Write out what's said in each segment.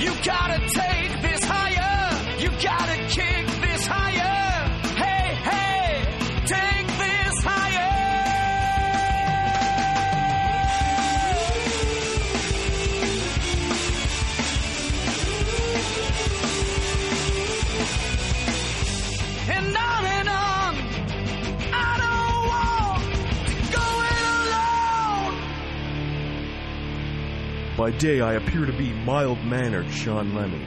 You gotta take this By day, I appear to be mild mannered Sean Lemmy,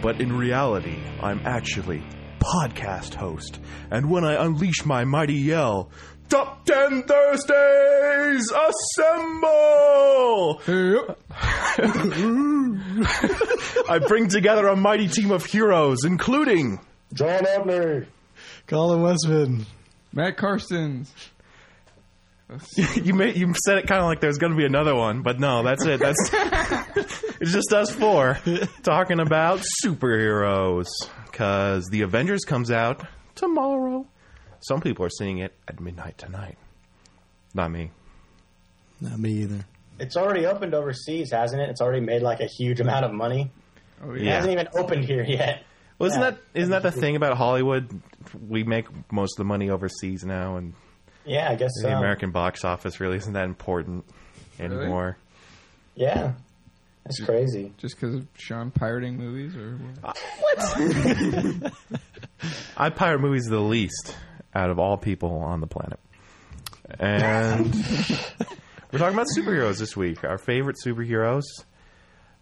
but in reality, I'm actually podcast host. And when I unleash my mighty yell, Top 10 Thursdays, assemble! I bring together a mighty team of heroes, including John Abner. Colin Westman. Matt Carstens. you may, you said it kind of like there's going to be another one, but no, that's it. That's it's just us four talking about superheroes because the Avengers comes out tomorrow. Some people are seeing it at midnight tonight. Not me. Not me either. It's already opened overseas, hasn't it? It's already made like a huge amount of money. Oh It hasn't even opened here yet. Well, isn't Yeah. that isn't that the thing about Hollywood? We make most of the money overseas now, and Yeah, I guess so. the American box office really isn't that important anymore. Yeah, that's crazy. Just because of Sean pirating movies, or what? I pirate movies the least out of all people on the planet. And we're talking about superheroes this week. Our favorite superheroes.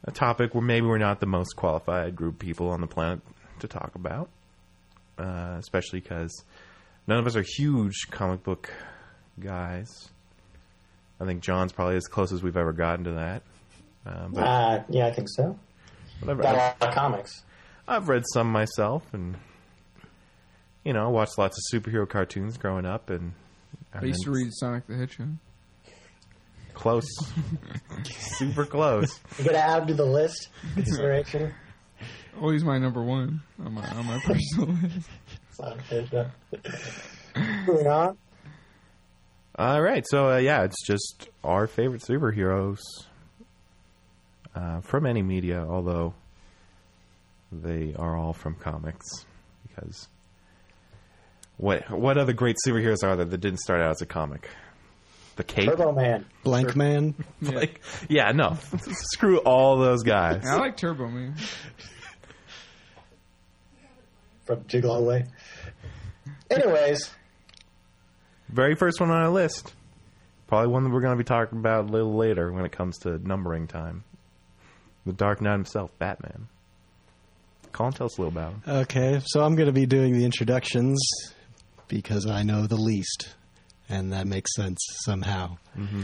A topic where maybe we're not the most qualified group of people on the planet to talk about. Uh, especially because none of us are huge comic book guys. I think John's probably as close as we've ever gotten to that. Uh, but Uh, yeah, I think so. whatever. Got a lot of comics. I've read some myself, and you know, watched lots of superhero cartoons growing up, and I used to read Sonic the Hedgehog. close, super close. You gotta add to the list consideration. Oh, he's my number one on my on my personal list. Sonic the Moving on. All right, so uh, yeah, it's just our favorite superheroes uh, from any media, although they are all from comics. Because what what other great superheroes are there that didn't start out as a comic? The Cape, Turbo Man. Blank Man. like yeah, no, screw all those guys. I like Turbo Man. from Jiggle Away. Anyways, Very first one on our list. Probably one that we're going to be talking about a little later when it comes to numbering time. The Dark Knight himself, Batman. Colin, tell us a little about him. Okay, so I'm going to be doing the introductions because I know the least, and that makes sense somehow. Mm-hmm.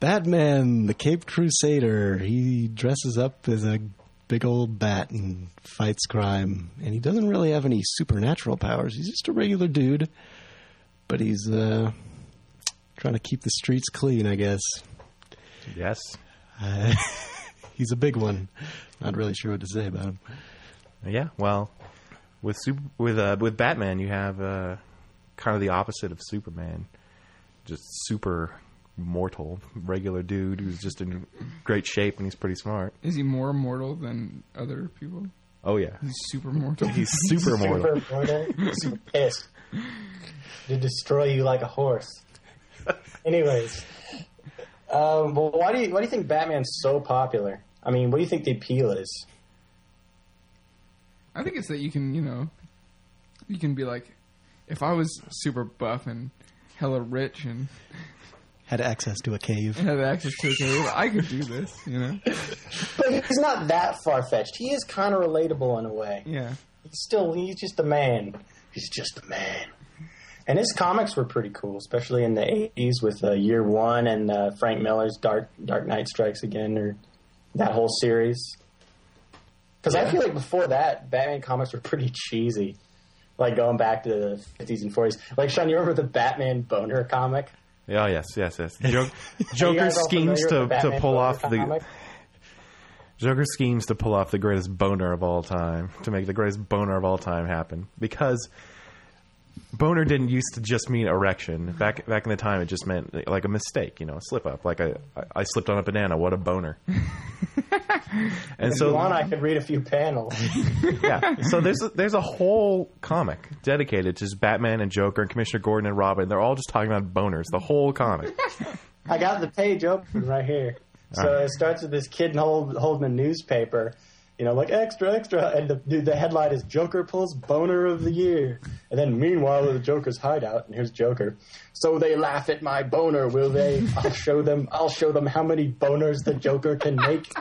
Batman, the Cape Crusader, he dresses up as a big old bat and fights crime, and he doesn't really have any supernatural powers. He's just a regular dude, but he's uh, trying to keep the streets clean, I guess. Yes. Uh, he's a big one. Not really sure what to say about him. Yeah. Well, with super, with uh, with Batman, you have uh, kind of the opposite of Superman. Just super mortal, regular dude who's just in great shape and he's pretty smart. Is he more immortal than other people? Oh yeah, He's super mortal. he's super mortal. super mortal, super pissed to destroy you like a horse. Anyways, um, well, why do you why do you think Batman's so popular? I mean, what do you think the appeal is? I think it's that you can, you know, you can be like, if I was super buff and hella rich and Had access to a cave. had access to a cave, I could do this, you know? But he's not that far fetched. He is kind of relatable in a way. Yeah. He's still he's just a man. He's just a man. And his comics were pretty cool, especially in the '80s with uh, Year One and uh, Frank Miller's Dark Dark Knight Strikes Again, or that whole series. Because I feel like before that, Batman comics were pretty cheesy. Like going back to the 50s and 40s. Like Sean, you remember the Batman boner comic? Oh yes, yes, yes. Jo- Joker schemes to, to pull off the comic? Joker schemes to pull off the greatest boner of all time to make the greatest boner of all time happen because boner didn't used to just mean erection. Back back in the time, it just meant like a mistake, you know, a slip up. Like I slipped on a banana. What a boner! And If so you want, I could read a few panels. yeah. So there's a, there's a whole comic dedicated to just Batman and Joker and Commissioner Gordon and Robin. They're all just talking about boners. The whole comic. I got the page open right here. So it starts with this kid hold, holding a newspaper, you know, like extra, extra, and the the headline is Joker pulls boner of the year, and then meanwhile the Joker's hideout, and here's Joker. So they laugh at my boner, will they? I'll show them. I'll show them how many boners the Joker can make.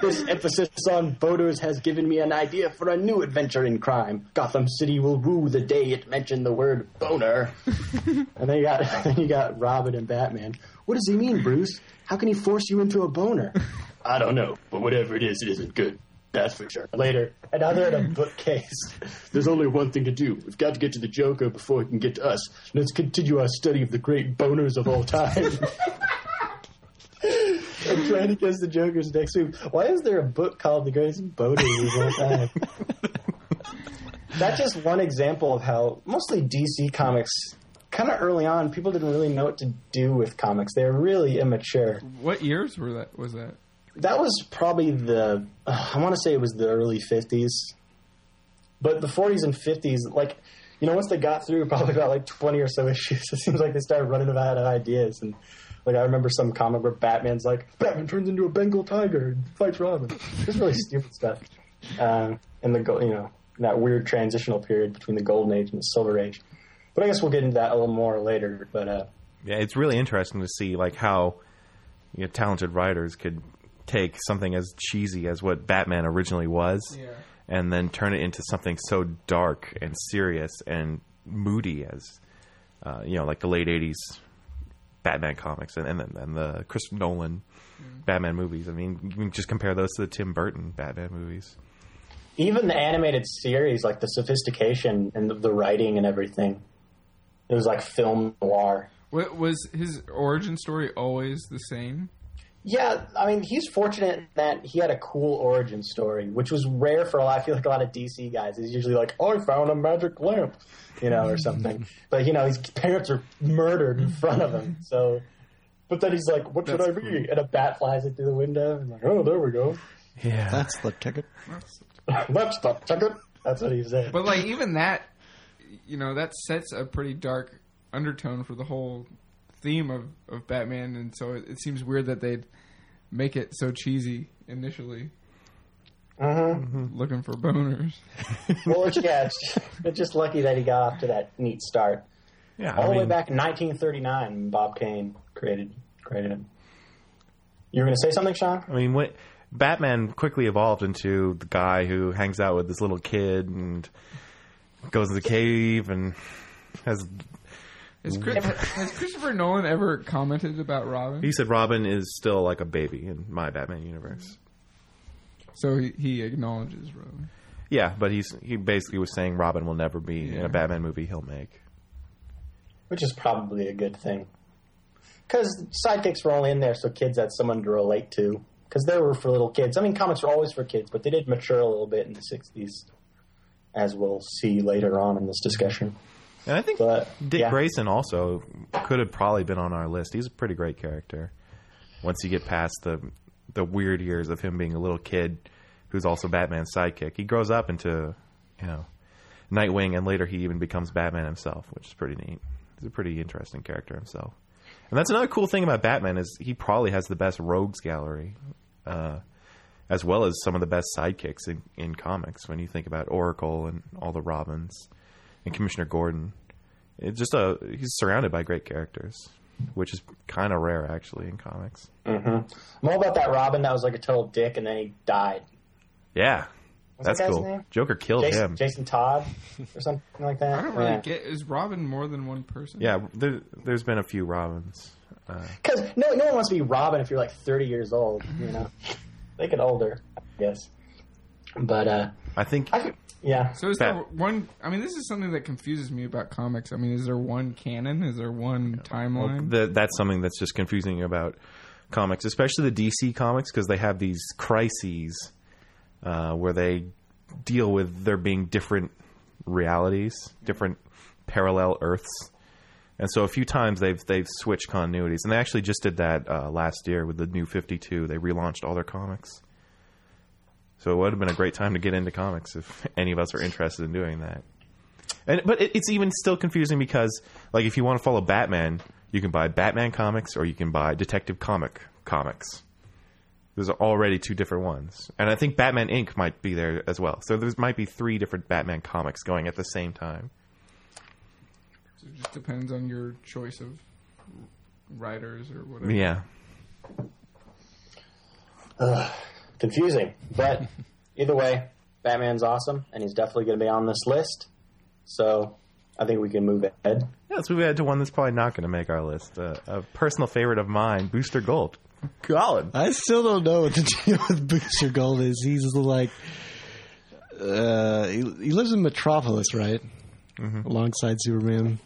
This emphasis on boners has given me an idea for a new adventure in crime. Gotham City will rue the day it mentioned the word boner. and then you got then you got Robin and Batman. What does he mean, Bruce? How can he force you into a boner? I don't know, but whatever it is, it isn't good. That's for sure. Later, and now they're in a bookcase. There's only one thing to do. We've got to get to the Joker before he can get to us. Let's continue our study of the great boners of all time. I'm trying to guess the Joker's next move. Why is there a book called The Greatest Boners of All Time? That's just one example of how mostly DC comics, kind of early on, people didn't really know what to do with comics. They were really immature. What years were that? Was that? That was probably the uh, I want to say it was the early '50s, but the '40s and '50s, like you know, once they got through probably about like 20 or so issues, it seems like they started running out of ideas. And like I remember some comic where Batman's like Batman turns into a Bengal tiger and fights Robin. It's really stupid stuff. Um, and the you know that weird transitional period between the Golden Age and the Silver Age. But I guess we'll get into that a little more later. But uh, Yeah, it's really interesting to see like how you know, talented writers could take something as cheesy as what Batman originally was, Yeah. and then turn it into something so dark and serious and moody as uh, you know, like the late '80s Batman comics and and, and the Chris Nolan mm-hmm. Batman movies. I mean, you can just compare those to the Tim Burton Batman movies. even the animated series, like the sophistication and the, the writing and everything, it was like film noir. Wa- Was his origin story always the same? Yeah, I mean, he's fortunate that he had a cool origin story, which was rare for a lot. I feel like a lot of DC guys. He's usually like, "Oh, "I found a magic lamp," you know, or something. but you know, his parents are murdered in front of him. So, but then he's like, "What should That's I be?" And a bat flies in through the window. And like, "Oh, there we go. Yeah, That's the ticket. That's the ticket." That's what he said. But like even that, you know, that sets a pretty dark undertone for the whole theme of, of Batman, and so it, it seems weird that they'd make it so cheesy initially. Mhm. Looking for boners. well, it's, yeah, it's, it's just lucky that he got off to that neat start. yeah. All I the way back in 1939, Bob Kane created created him. You were going to say something, Sean? I mean, what Batman quickly evolved into the guy who hangs out with this little kid and goes to the cave and has. Has, mm. Chris, has Christopher Nolan ever commented about Robin? He said Robin is still like a baby in my Batman universe. So he, he acknowledges Robin. Yeah, but he's he basically was saying Robin will never be in Yeah. a Batman movie he'll make. Which is probably a good thing. Because sidekicks were only in there so kids had someone to relate to. Because they were for little kids. I mean, comics were always for kids, but they did mature a little bit in the 60s, as we'll see later on in this discussion. And I think But, Dick yeah. Grayson also could have probably been on our list. He's a pretty great character. Once you get past the the weird years of him being a little kid who's also Batman's sidekick, he grows up into you know Nightwing, and later he even becomes Batman himself, which is pretty neat. He's a pretty interesting character himself. And that's another cool thing about Batman is he probably has the best rogues gallery, uh, as well as some of the best sidekicks in, in comics. When you think about Oracle and all the Robins and Commissioner Gordon, it's just a he's surrounded by great characters, which is kind of rare actually in comics. hmm I'm all about that Robin that was like a total dick and then he died. Yeah, What's that's that guy's cool. name? Joker killed Jason, him. Jason Todd or something like that. I don't really Yeah. get. Is Robin more than one person? Yeah, there, there's been a few Robins. Uh, Because no, no one wants to be Robin if you're like 30 years old. You know, they get older, I guess. But uh, I think I could, yeah. So is Bat- there one? I mean, this is something that confuses me about comics. I mean, is there one canon? Is there one timeline? the, that's something that's just confusing about comics, especially the DC comics, because they have these crises uh, where they deal with there being different realities, different parallel Earths, and so a few times they've they've switched continuities, and they actually just did that uh, last year with the New Fifty Two. They relaunched all their comics. So it would have been a great time to get into comics if any of us are interested in doing that. And but it, it's even still confusing because like if you want to follow Batman, you can buy Batman comics or you can buy Detective Comic comics. There's already two different ones, and I think Batman Inc. might be there as well. So there might be three different Batman comics going at the same time. So it just depends on your choice of writers or whatever. Yeah, Confusing, but either way, Batman's awesome, and he's definitely going to be on this list. So I think we can move ahead. yeah. Let's move ahead to one that's probably not going to make our list. Uh, a personal favorite of mine, Booster Gold. Colin. I still don't know what the deal with Booster Gold is. He's like, uh, he, he lives in Metropolis, right? Alongside Superman.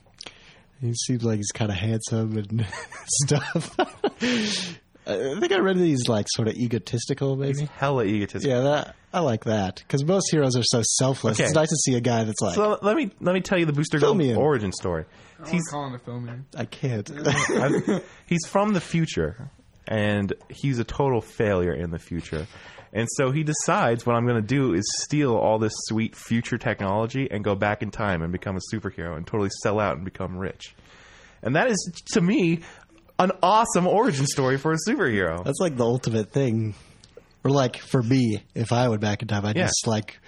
He seems like he's kind of handsome and stuff. I think I read that he's like sort of egotistical, maybe. Hella egotistical. Yeah, that I like that because most heroes are so selfless. Okay. It's nice to see a guy that's like, So let me let me tell you the Booster Gold origin story. I He's want Colin to film. I can't. He's from the future, and he's a total failure in the future. And so he decides what I'm going to do is steal all this sweet future technology and go back in time and become a superhero and totally sell out and become rich. And that is, to me, an awesome origin story for a superhero. That's like the ultimate thing. Or like for me, if I went back in time, I'd Yeah. just like,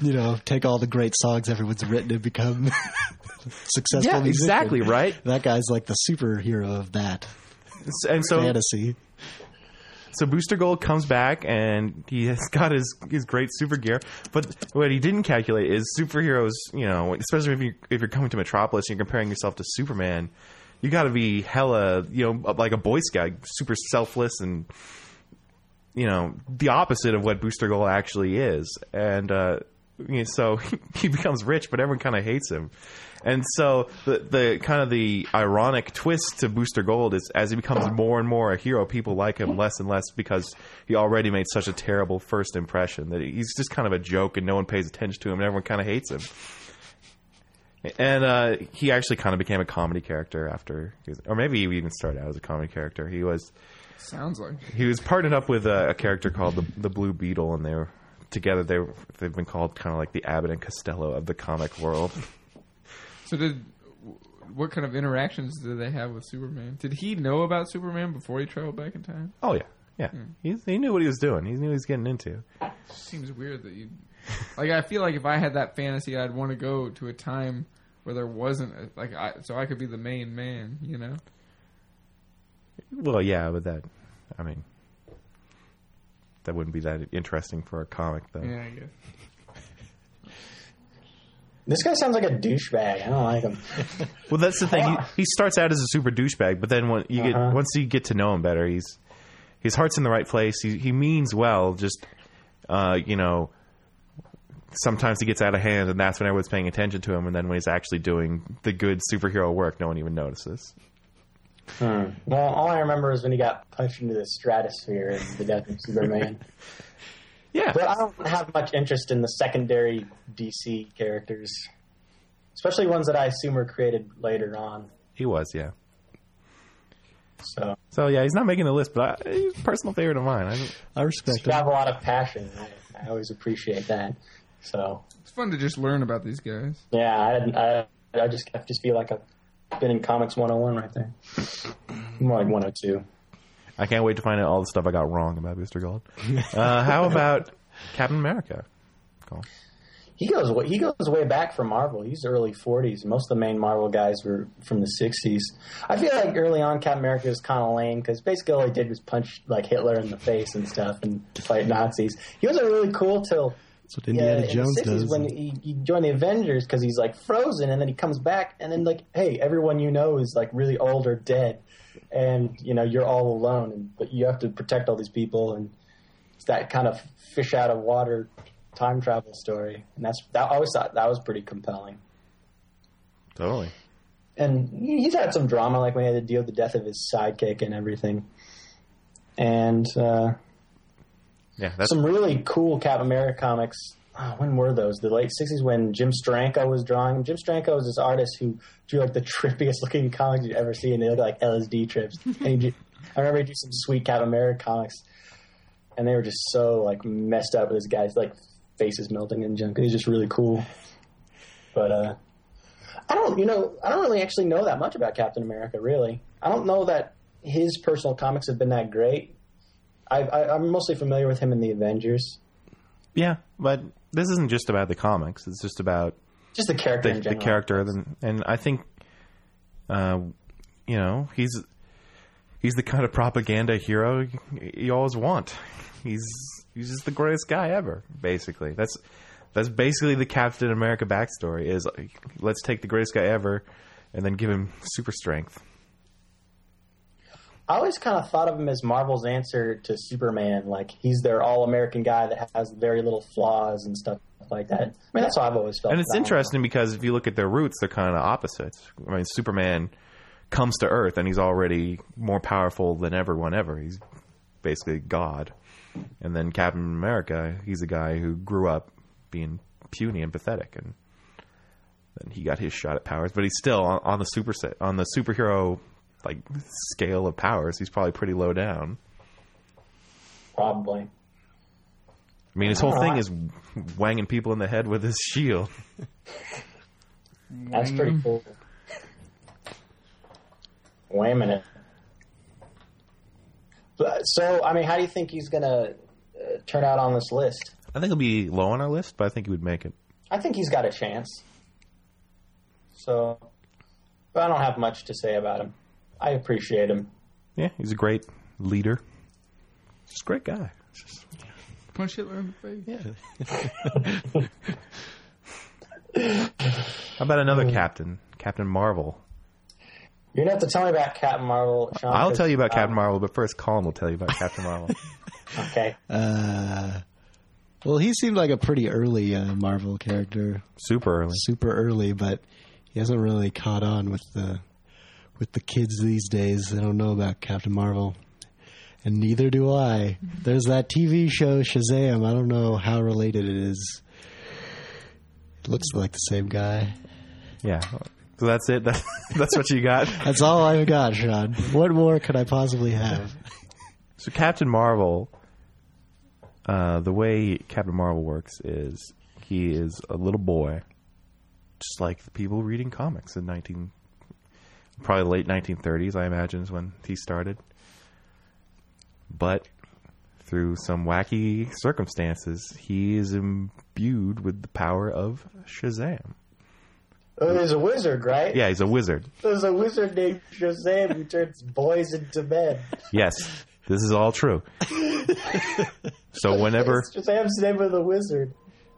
you know, take all the great songs everyone's written and become successful. Yeah, musician. exactly, right? That guy's like the superhero of that And so, fantasy. So Booster Gold comes back and he has got his his great super gear. But what he didn't calculate is superheroes. You know, especially if you if you're coming to Metropolis and you're comparing yourself to Superman, you got to be hella you know like a Boy Scout, super selfless and you know the opposite of what Booster Gold actually is. And uh, you know, so he becomes rich, but everyone kind of hates him. And so the the kind of the ironic twist to Booster Gold is as he becomes more and more a hero, people like him less and less because he already made such a terrible first impression that he's just kind of a joke and no one pays attention to him and everyone kind of hates him. And uh, he actually kind of became a comedy character after, was, or maybe he even started out as a comedy character. He was Sounds like. he was partnered up with a, a character called the the Blue Beetle, and they were together. They were, they've been called kind of like the Abbott and Costello of the comic world. So did what kind of interactions did they have with Superman? Did he know about Superman before he traveled back in time? Oh yeah, yeah. He he knew what he was doing. He knew what he was getting into. Seems weird that you like. I feel like if I had that fantasy, I'd want to go to a time where there wasn't a, like I, so I could be the main man. You know, Well, yeah, but that, I mean, that wouldn't be that interesting for a comic, though. yeah, I guess. This guy sounds like a douchebag. I don't like him. Well, that's the thing. He, he starts out as a super douchebag, but then when you get Uh-huh. once you get to know him better, he's his heart's in the right place. He he means well. Just uh, you know, sometimes he gets out of hand, and that's when everyone's paying attention to him. And then when he's actually doing the good superhero work, no one even notices. Hmm. Well, all I remember is when he got punched into the stratosphere in the death of Superman. Yeah, But I don't have much interest in the secondary DC characters, especially ones that I assume were created later on. he was. Yeah. So So yeah, he's not making the list, but I, he's a personal favorite of mine. I don't- I respect you him. have a lot of passion. I, I always appreciate that. So It's fun to just learn about these guys. yeah, I, I, I just I just feel like I've been in comics 101 right there. More like 102. I can't wait to find out all the stuff I got wrong about Booster Gold. Uh, how about Captain America? Cool. He goes he goes way back from Marvel. He's early 40s. Most of the main Marvel guys were from the 60s. I feel like early on Captain America was kind of lame because basically all he did was punch like Hitler in the face and stuff and fight Nazis. He wasn't really cool till That's what Indiana yeah, Jones in the 60s does. when he, he joined the Avengers because he's like frozen and then he comes back and then like hey everyone you know is like really old or dead and you know you're all alone and but you have to protect all these people and it's that kind of fish out of water time travel story and that's that I always thought that was pretty compelling Totally. and he's had some drama like when he had to deal with the death of his sidekick and everything and uh, Yeah, some really cool Captain America comics. Oh, when were those? The late '60s when Jim Steranko was drawing. Jim Steranko was this artist who drew like the trippiest looking comics you'd ever see, and they look like LSD trips. drew, I remember he drew some sweet Captain America comics. and they were just so like messed up with his guys like faces melting and junk. It was just really cool. But uh, I don't, you know, I don't really actually know that much about Captain America. Really, I don't know that his personal comics have been that great. I, I, I'm mostly familiar with him in the Avengers, Yeah, but this isn't just about the comics. It's just about just the character the, in the character, and, and I think, uh, you know, he's he's the kind of propaganda hero you, always want. He's he's just the greatest guy ever. Basically, that's that's basically the Captain America backstory. Is let's take the greatest guy ever, and then give him super strength. I always kind of thought of him as Marvel's answer to Superman. Like he's their all-American guy that has very little flaws and stuff like that. I mean, that's how I've always felt. And it's interesting because if you look at their roots, they're kind of opposites. I mean, Superman comes to Earth and he's already more powerful than everyone ever. He's basically God. And then Captain America, he's a guy who grew up being puny and pathetic, and then he got his shot at powers. But he's still on, on the super set, on the superhero like scale of powers. He's probably pretty low down. Probably. I mean, his whole thing is wanging people in the head with his shield. That's pretty cool. Wait a minute. So, I mean, how do you think he's going to uh, turn out on this list? I think he'll be low on our list, but I think he would make it. I think he's got a chance. So, but I don't have much to say about him. I appreciate him. Yeah, he's a great leader. Just a great guy. Just- Punch Hitler in the face. Yeah. How about another captain, Captain Marvel? You're going to have to tell me about Captain Marvel, Sean. I'll tell you about um, Captain Marvel, but first Colin will tell you about Captain Marvel. Okay. Uh, well, he seemed like a pretty early uh, Marvel character, Super early. super early, but he hasn't really caught on with the with the kids these days. They don't know about Captain Marvel, and neither do I. There's that TV show Shazam. I don't know how related it is. It looks like the same guy. Yeah. So that's it. That's, that's what you got. That's all I've got, Sean. What more could I possibly have? So Captain Marvel, uh, the way Captain Marvel works is he is a little boy, just like the people reading comics in nineteen, probably late nineteen thirties. I imagine is when he started. But through some wacky circumstances, he is imbued with the power of Shazam. Oh, there's a wizard, right? Yeah, he's a wizard. There's a wizard named Shazam who turns boys into men. Yes, this is all true. so whenever Shazam's name of the wizard.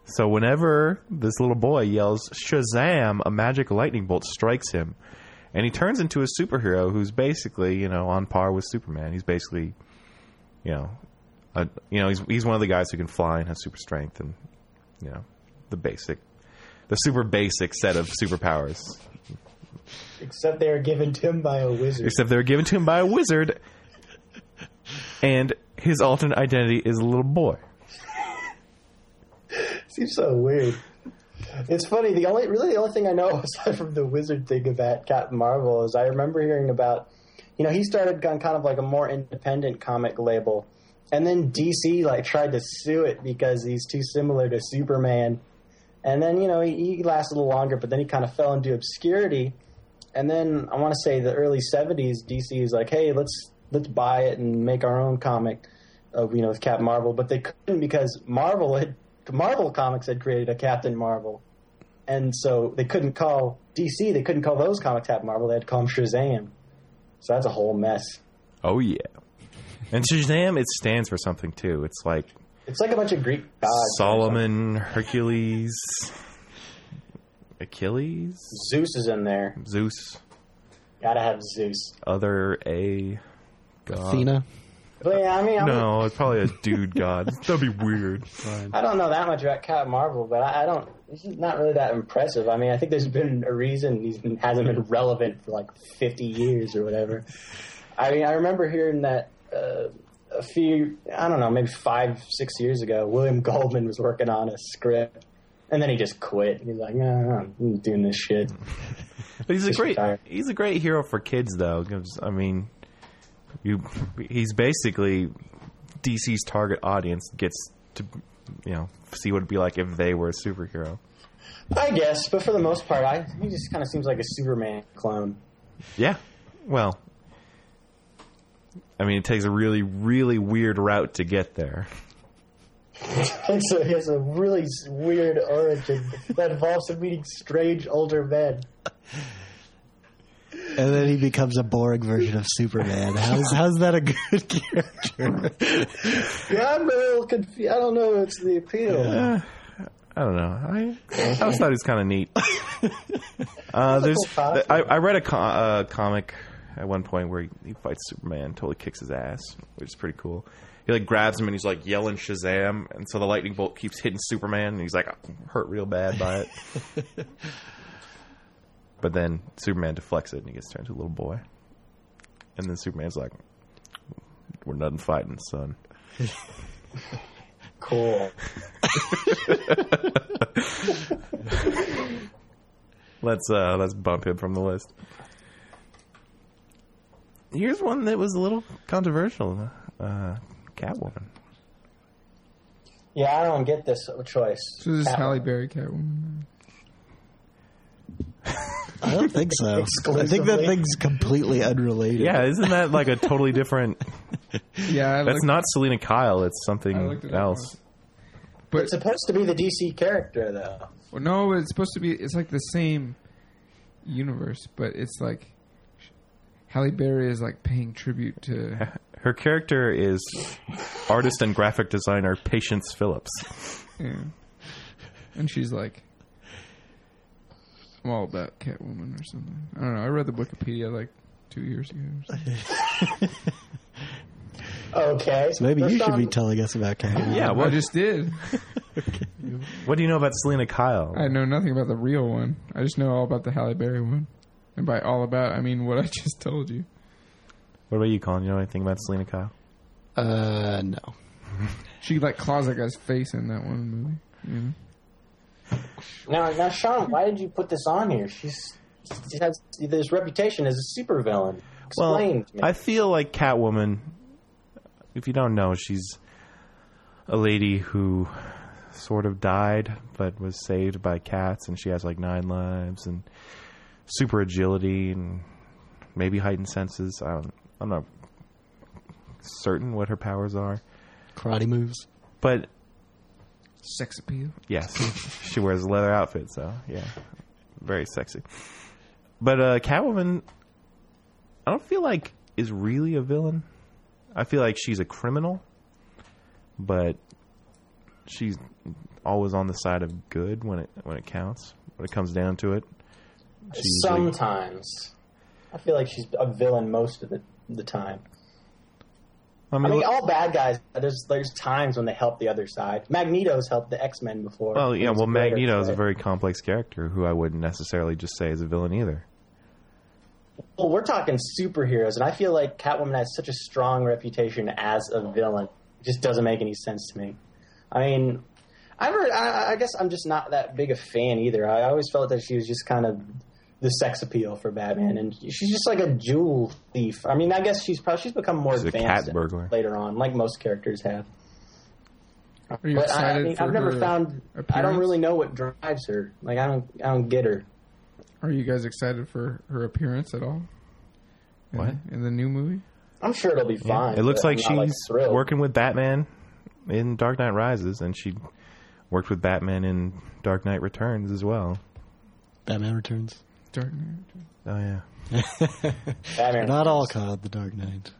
So whenever this little boy yells Shazam, a magic lightning bolt strikes him, and he turns into a superhero who's basically, you know, on par with Superman. He's basically, you know, a, you know, he's he's one of the guys who can fly and has super strength and, you know, the basic, the super basic set of superpowers. Except they are given to him by a wizard. Except they were given to him by a wizard, and his alternate identity is a little boy. Seems so weird. It's funny. The only really the only thing I know aside from the wizard thing about Captain Marvel is I remember hearing about, you know, he started on kind of like a more independent comic label, and then DC like tried to sue it because he's too similar to Superman, and then you know he, he lasted a little longer, but then he kind of fell into obscurity, and then I want to say the early '70s, DC is like, hey, let's let's buy it and make our own comic of you know with Captain Marvel, but they couldn't because Marvel had Marvel Comics had created a Captain Marvel, and so they couldn't call DC. They couldn't call those comics Captain Marvel. They had to call them Shazam. So that's a whole mess. Oh yeah, and Shazam it stands for something too. It's like It's like a bunch of Greek gods. Solomon, Hercules, Achilles. Zeus is in there. Zeus, Gotta have Zeus. other a god. Athena. But yeah, I mean, I'm, No, it's probably a dude god. That'd be weird. I don't know that much about Captain Marvel, but I, I don't. He's not really that impressive. I mean, I think there's been a reason he hasn't been relevant for like 50 years or whatever. I mean, I remember hearing that uh, a few, I don't know, maybe five, six years ago, William Goldman was working on a script, and then he just quit. He's like, no, no, I'm doing this shit. But he's a great retired. he's a great hero for kids though. 'cause, I mean, you he's basically DC's target audience gets to, you know, see what it'd be like if they were a superhero. I guess, but for the most part, I he just kind of seems like a Superman clone. Yeah. Well, I mean, it takes a really, really weird route to get there. And so he has a really weird origin that involves him meeting strange older men. And then he becomes a boring version of Superman. How's how's that a good character? Yeah, I'm a little confused. I don't know. It's the appeal. Uh, I don't know. I, I always thought he was kind of neat. Uh, there's. I, I read a co- uh, comic at one point where he, he fights Superman, totally kicks his ass, which is pretty cool. He like grabs him and he's like yelling Shazam, and so the lightning bolt keeps hitting Superman, and he's like hurt real bad by it. but then Superman deflects it, and he gets turned into a little boy. And then Superman's like, "We're done fighting, son." Cool. Let's uh let's bump him from the list. Here's one that was a little controversial. Uh, Catwoman. Yeah, I don't get this choice. So this is Catwoman. Halle Berry Catwoman. I don't think so. I think that thing's completely unrelated. Yeah, isn't that like a totally different? Yeah, I That's looked- not Selina Kyle. It's I something looked it up else. But It's supposed to be the DC character, though. well, no, it's supposed to be. It's like the same universe, but it's like Halle Berry is like paying tribute to. Her character is artist and graphic designer Patience Phillips. Yeah. And she's like, I'm all about Catwoman or something. I don't know. I read the Wikipedia like two years ago. or. Okay. So maybe you should Rashawn- be telling us about Catwoman. Yeah, well, I just did. what do you know about Selina Kyle? I know nothing about the real one. I just know all about the Halle Berry one. And by all about, I mean what I just told you. What about you, Colin? You know anything about Selina Kyle? Uh, no. She like claws that guy's face in that one movie. You know? Now, now, Sean, why did you put this on here? She's she has this reputation as a supervillain. Explain Well, to me. I feel like Catwoman. If you don't know, she's a lady who sort of died, but was saved by cats, and she has like nine lives and super agility and maybe heightened senses. I don't. I'm not certain what her powers are, Karate moves. but Sex appeal. Yes, she wears a leather outfit, so yeah, very sexy. But uh, Catwoman, I don't feel like is really a villain. I feel like she's a criminal, but she's always on the side of good when it when it counts. When it comes down to it, she's usually- Sometimes. I feel like she's a villain most of the, the time. I I mean, mean, all bad guys. There's there's times when they help the other side. Magneto's helped the X Men before. well, yeah. Well, Magneto is a very complex character who I wouldn't necessarily just say is a villain either. Well, we're talking superheroes, and I feel like Catwoman has such a strong reputation as a villain. It just doesn't make any sense to me. I mean, I, I guess I'm just not that big a fan either. I always felt that she was just kind of the sex appeal for Batman, and she's just like a jewel thief. I mean, I guess she's probably she's become more She's advanced cat burglar. later on, like most characters have. Are you But I, I mean, for I've never her found. I don't really know what drives her. Like, I don't. I don't get her. Are you guys excited for her appearance at all? In- What? in the new movie? I'm sure it'll be fine. It looks like I'm not, she's thrilled. working with Batman in Dark Knight Rises, and she worked with Batman in Dark Knight Returns as well. Batman Returns. Dark Knight. Oh yeah, Batman. Not all called the Dark Knight.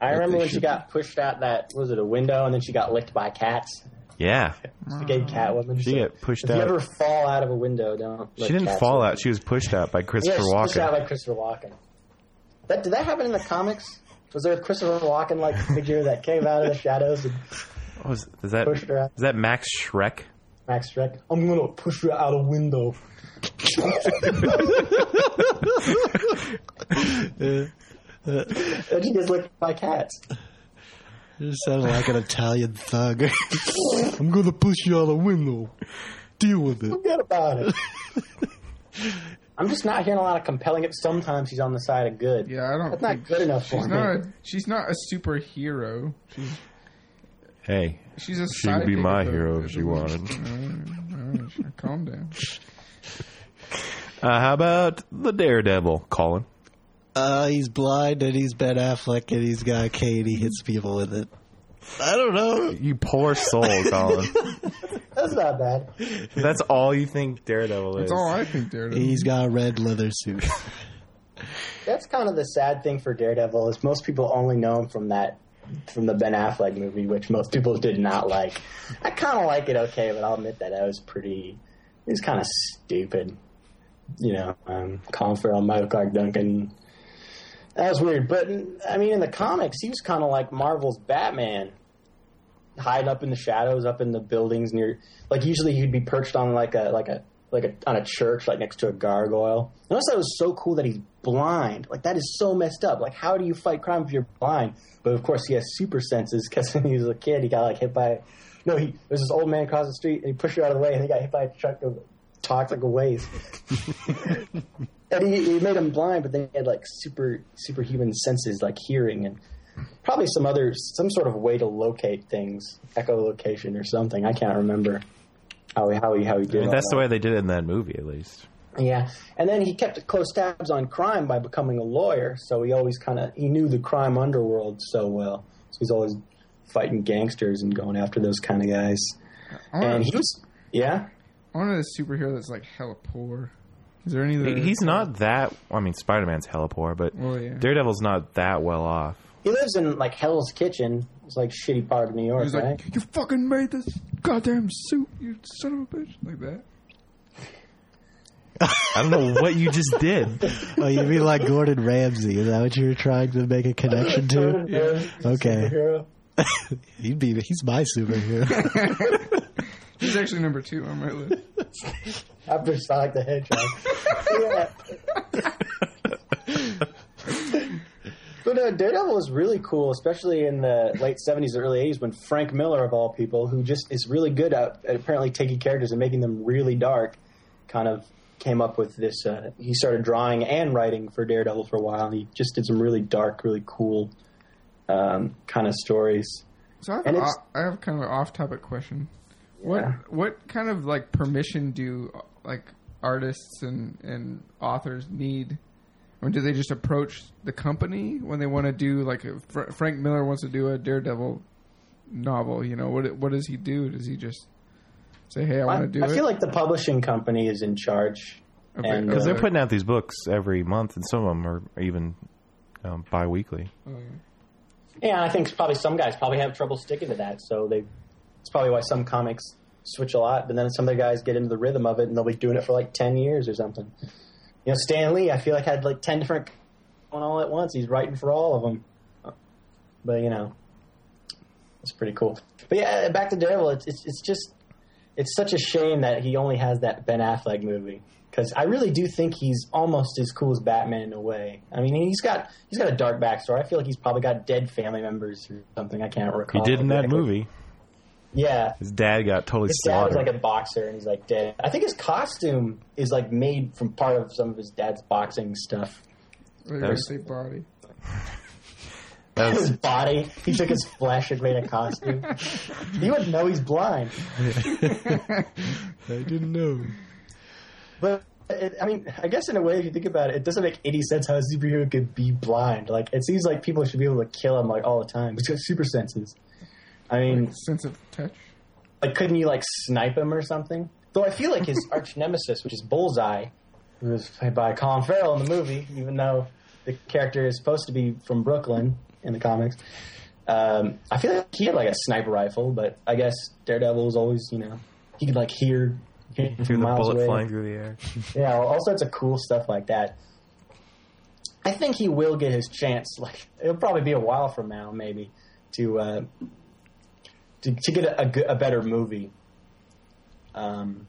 I remember when she should got pushed out that was it a window, and then she got licked by cats. yeah. Oh. She gave Catwoman. She So got pushed if you out. ever fall out of a window, don't. She didn't cats fall lick out. She was pushed out by yeah, Christopher she was pushed out by Christopher Walken. That did that happen in the comics? Was there a Christopher Walken like figure that came out of the shadows and Oh, is, is that pushed her out? is that Max Shreck? Max Shreck. I'm gonna push you out a window. And she gets licked by cats. You just sounded like an Italian thug. I'm gonna push you out the window. Deal with it. Forget about it. I'm just not hearing a lot of compelling. Sometimes she's on the side of good. Yeah, I don't. That's not think- good enough for She's me. not. A, she's not a superhero. She's Hey, She's a She would be my hero if she wanted. All right, all right, calm down. Uh, how about the Daredevil, Colin? Uh, he's blind and he's Ben Affleck and he's got Kate. He hits people with it. I don't know. You poor soul, Colin. That's not bad. That's all you think Daredevil is. That's all I think Daredevil. He's got a red leather suit. That's kind of the sad thing for Daredevil is most people only know him from that from the Ben Affleck movie, which most people did not like. I kind of like it okay, but I'll admit that I was pretty. It was kind of stupid. You know, um, Colin Farrell, Michael Clarke Duncan. That was weird, but I mean, in the comics, he was kind of like Marvel's Batman, hiding up in the shadows, up in the buildings near. Like usually, he'd be perched on like a like a like a on a church, like next to a gargoyle. And thought it was so cool that he's blind. Like that is so messed up. Like how do you fight crime if you're blind? But of course, he has super senses because when he was a kid, he got like hit by. No, he there's this old man across the street, and he pushed her out of the way, and he got hit by a truck of toxic waste. and he, he made him blind, but then he had like super superhuman senses, like hearing and probably some other some sort of way to locate things, echolocation or something. I can't remember how he how he how he I did. mean, all that's the way they did it in that movie, at least. Yeah, and then he kept close tabs on crime by becoming a lawyer. So he always kind of he knew the crime underworld so well. So he's always fighting gangsters and going after those kind of guys. I And he was, yeah, I want a superhero that's like hella poor. Is there any? that- He's not that. I mean, Spider Man's hella poor, but Well, yeah. Daredevil's not that well off. he lives in like Hell's Kitchen. It's like shitty part of New York, He's right? like, you fucking made this goddamn suit, you son of a bitch, like that. I don't know what you just did. Oh, you mean like Gordon Ramsay? Is that what you were trying to make a connection to? Yeah. Okay. He'd be. He's my superhero. He's actually number two on my list. After Sonic the Hedgehog. But uh, Daredevil was really cool, especially in the late '70s, early '80s, when Frank Miller, of all people, who just is really good at, at apparently taking characters and making them really dark, kind of came up with this. Uh, he started drawing and writing for Daredevil for a while. And he just did some really dark, really cool um, kind of stories. So I have, And a, I have kind of an off-topic question. What Yeah. what kind of like permission do like artists and and authors need? Or do they just approach the company when they want to do like a, Fr- Frank Miller wants to do a Daredevil novel? You know what what does he do? Does he just say, "Hey, I want to do I it"? feel like the publishing company is in charge. Okay, Because uh, they're putting out these books every month, and some of them are even um, bi weekly. Oh, yeah. Yeah, I think probably some guys probably have trouble sticking to that. So they, it's probably why some comics switch a lot. But then some of the guys get into the rhythm of it, and they'll be doing it for like ten years or something. You know, Stan Lee, I feel like had like ten different going all at once. He's writing for all of them. But you know, it's pretty cool. But yeah, uh, back to Daredevil. It's it's, it's just it's such a shame that he only has that Ben Affleck movie. Because I really do think he's almost as cool as Batman in a way. I mean, he's got he's got a dark backstory. I feel like he's probably got dead family members or something. I can't recall. He did in that movie. Yeah, His dad got totally his dad was like a boxer, and he's like dead. I think his costume is like made from part of some of his dad's boxing stuff. Like, That was- say body. That His body, he took his flesh and made a costume. he wouldn't know he's blind. I didn't know. But it, I mean, I guess in a way, if you think about it, it doesn't make any sense how a superhero could be blind. Like it seems like people should be able to kill him like all the time. He's got super senses. I mean, Sense of touch. like couldn't you like snipe him or something? Though I feel like his arch nemesis, which is Bullseye, who was played by Colin Farrell in the movie, even though the character is supposed to be from Brooklyn in the comics. Um, I feel like he had like a sniper rifle, but I guess Daredevil was always, you know, he could like hear, hear through from the miles bullet away. flying through the air. Yeah, all sorts of cool stuff like that. I think he will get his chance. Like it'll probably be a while from now, maybe, to uh, to, to get a, a, a better movie. Um,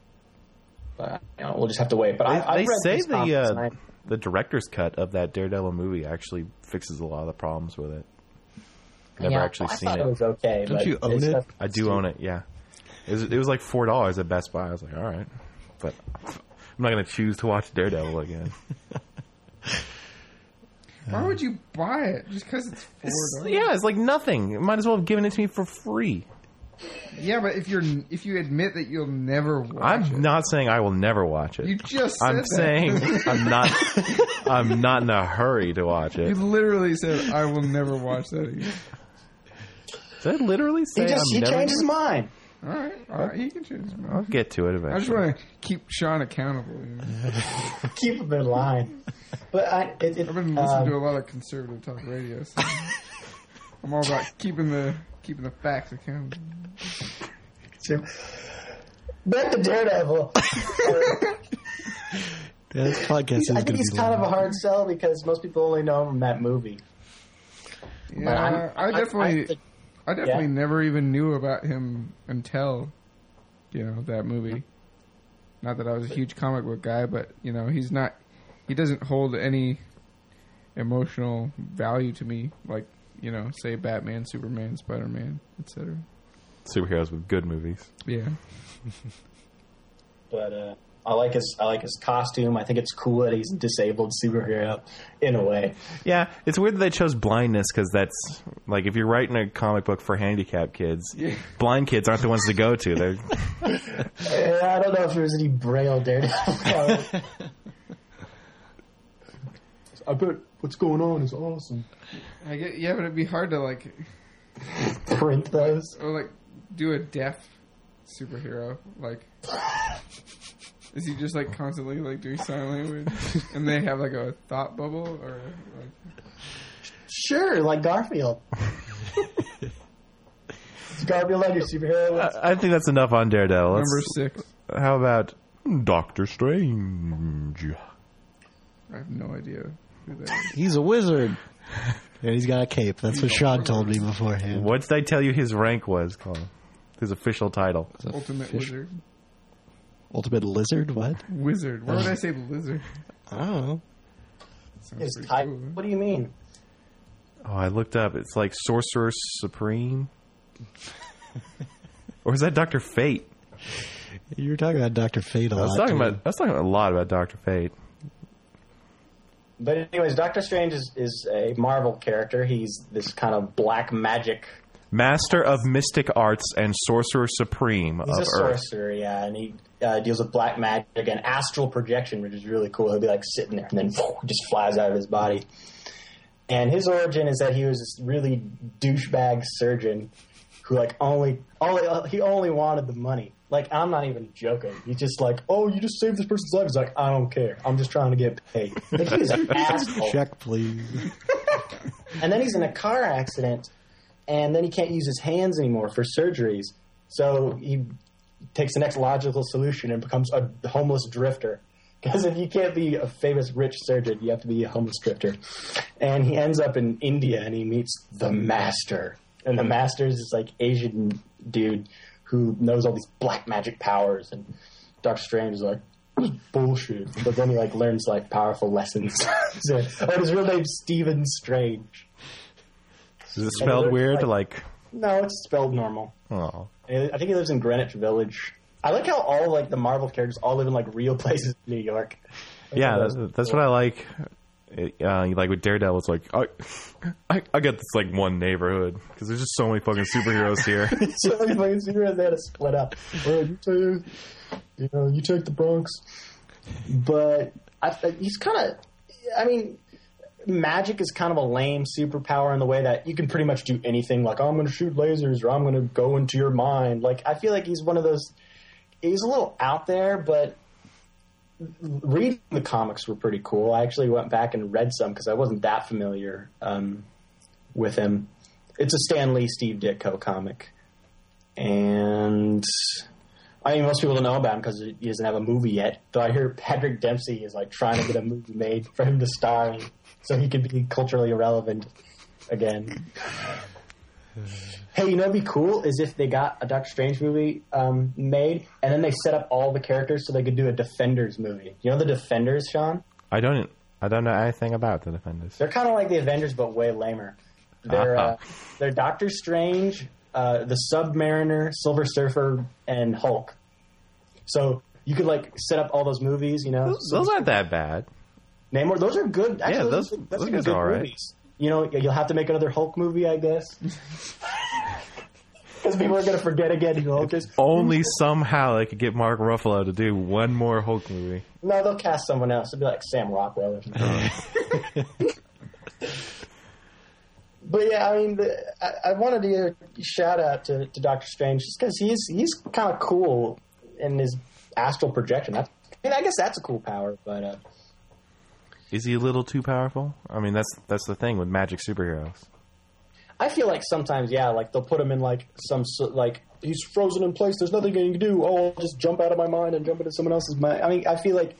but you know, we'll just have to wait. But They, I, I they read say the uh, the director's cut of that Daredevil movie actually fixes a lot of the problems with it. Never yeah, actually I seen thought it. it was okay. Don't but you own it? I do own it. Yeah, it was, it was like four dollars at Best Buy. I was like, all right, but I'm not gonna choose to watch Daredevil again. Why would you buy it? Just because it's four dollars? yeah, it's like nothing. Might as well have given it to me for free. Yeah, but if you're if you admit that you'll never watch I'm it, not saying I will never watch it. You just said I'm that. saying I'm not. I'm not in a hurry to watch it. You it. literally said I will never watch that again. Did I literally say He just I'm he never? changed his mind. All right, all right, you can change his I'll get to it eventually. I just want to keep Sean accountable. You know? Keep him in line. But I, it, it, I've been listening um, to a lot of conservative talk radio. So I'm all about keeping the keeping the facts accountable. back to Daredevil. This podcast is I think he's be kind of a hard sell because most people only know him from that movie. Yeah, I'm- I definitely, think- I, definitely yeah. never even knew about him until, you know, that movie. Not that I was a huge comic book guy, but you know, he's not. He doesn't hold any emotional value to me, like you know, say Batman, Superman, Spider Man, etc. Superheroes with good movies. Yeah, but uh, I like his I like his costume. I think it's cool that he's a disabled superhero in a way. Yeah, it's weird that they chose blindness because that's like if you're writing a comic book for handicapped kids, Yeah. blind kids aren't the ones to go to. They're I don't know if there's any braille there. I bet what's going on is awesome. I get. Yeah, but it'd be hard to like, Print those. or like, do a deaf superhero. Like, is he just like constantly like doing sign language, and they have like a thought bubble, or like, Sure, like Garfield. Is Garfield like your superhero? I I think that's enough on Daredevil. Let's- number six? How about Doctor Strange? I have no idea who that is. He's a wizard. And he's got a cape. That's what Sean told me beforehand. What did I tell you his rank was, Colin? His official title. Ultimate fish- wizard. Ultimate lizard? What? Wizard. Why would I uh, say lizard? I don't know. Sounds His pretty type. cool. What do you mean? Oh, I looked up. It's like Sorcerer Supreme. or is that Doctor Fate? You were talking about Doctor Fate a I was lot. talking about. I was talking a lot about Doctor Fate. But anyways, Doctor Strange is, is a Marvel character. He's this kind of black magic. Master of Mystic Arts and Sorcerer Supreme He's of a Earth. sorcerer, yeah, and he uh, deals with black magic and astral projection, which is really cool. He'll be like sitting there and then just flies out of his body. And his origin is that he was this really douchebag surgeon who like only only he only wanted the money. Like I'm not even joking. He's just like, oh, you just saved this person's life. He's like, I don't care. I'm just trying to get paid. Like he was an asshole. Check, please. And then he's in a car accident, and then he can't use his hands anymore for surgeries. So he takes the next logical solution and becomes a homeless drifter. Because if you can't be a famous rich surgeon, you have to be a homeless drifter. And he ends up in India and he meets the master. And the master is this like Asian dude who knows all these black magic powers. And Doctor Strange is like, this is bullshit. But then he like learns like powerful lessons. so, oh, his real name's Stephen Strange. Is it spelled weird? like- Like, No, it's spelled normal. oh, I think he lives in Greenwich Village. I like how all like the Marvel characters all live in like real places in New York. yeah, that's, that's what I like. Uh, like with Daredevil, it's like I, I, I got this like one neighborhood because there's just so many fucking superheroes here. so many fucking superheroes they had to split up. You know, you take the Bronx, but I, he's kind of. I mean, magic is kind of a lame superpower in the way that you can pretty much do anything. Like I'm going to shoot lasers, or I'm going to go into your mind. Like I feel like he's one of those. He's a little out there, but reading the comics were pretty cool. I actually went back and read some because I wasn't that familiar um, with him. It's a Stan Lee, Steve Ditko comic, and I mean most people don't know about him because he doesn't have a movie yet. Though I hear Patrick Dempsey is like trying to get a movie made for him to star in, so he can be culturally relevant again. Hey, you know, what'd be cool is if they got a Doctor Strange movie um, made, and then they set up all the characters so they could do a Defenders movie. You know the Defenders, Sean? I don't, I don't know anything about the Defenders. They're kind of like the Avengers, but way lamer. They're uh, they're Doctor Strange, uh, the Submariner, Silver Surfer, and Hulk. So you could like set up all those movies, you know. Those, those aren't that bad. Namor, those are good. Actually, Yeah, those, those- those those are good are all right. movies. You know, you'll have to make another Hulk movie, I guess. because people are going to forget again who Hulk is. Only somehow they could get Mark Ruffalo to do one more Hulk movie. No, they'll cast someone else. It'll be like Sam Rockwell or something. but yeah, I mean, the, I, I wanted to give a shout out to, to Doctor Strange just because he's he's kind of cool in his astral projection. That's, I mean, I guess that's a cool power, but uh, Is he a little too powerful? I mean, that's that's the thing with magic superheroes. I feel like sometimes, yeah, like they'll put him in like some like he's frozen in place. There's nothing he can do. Oh, I'll just jump out of my mind and jump into someone else's mind. I mean, I feel like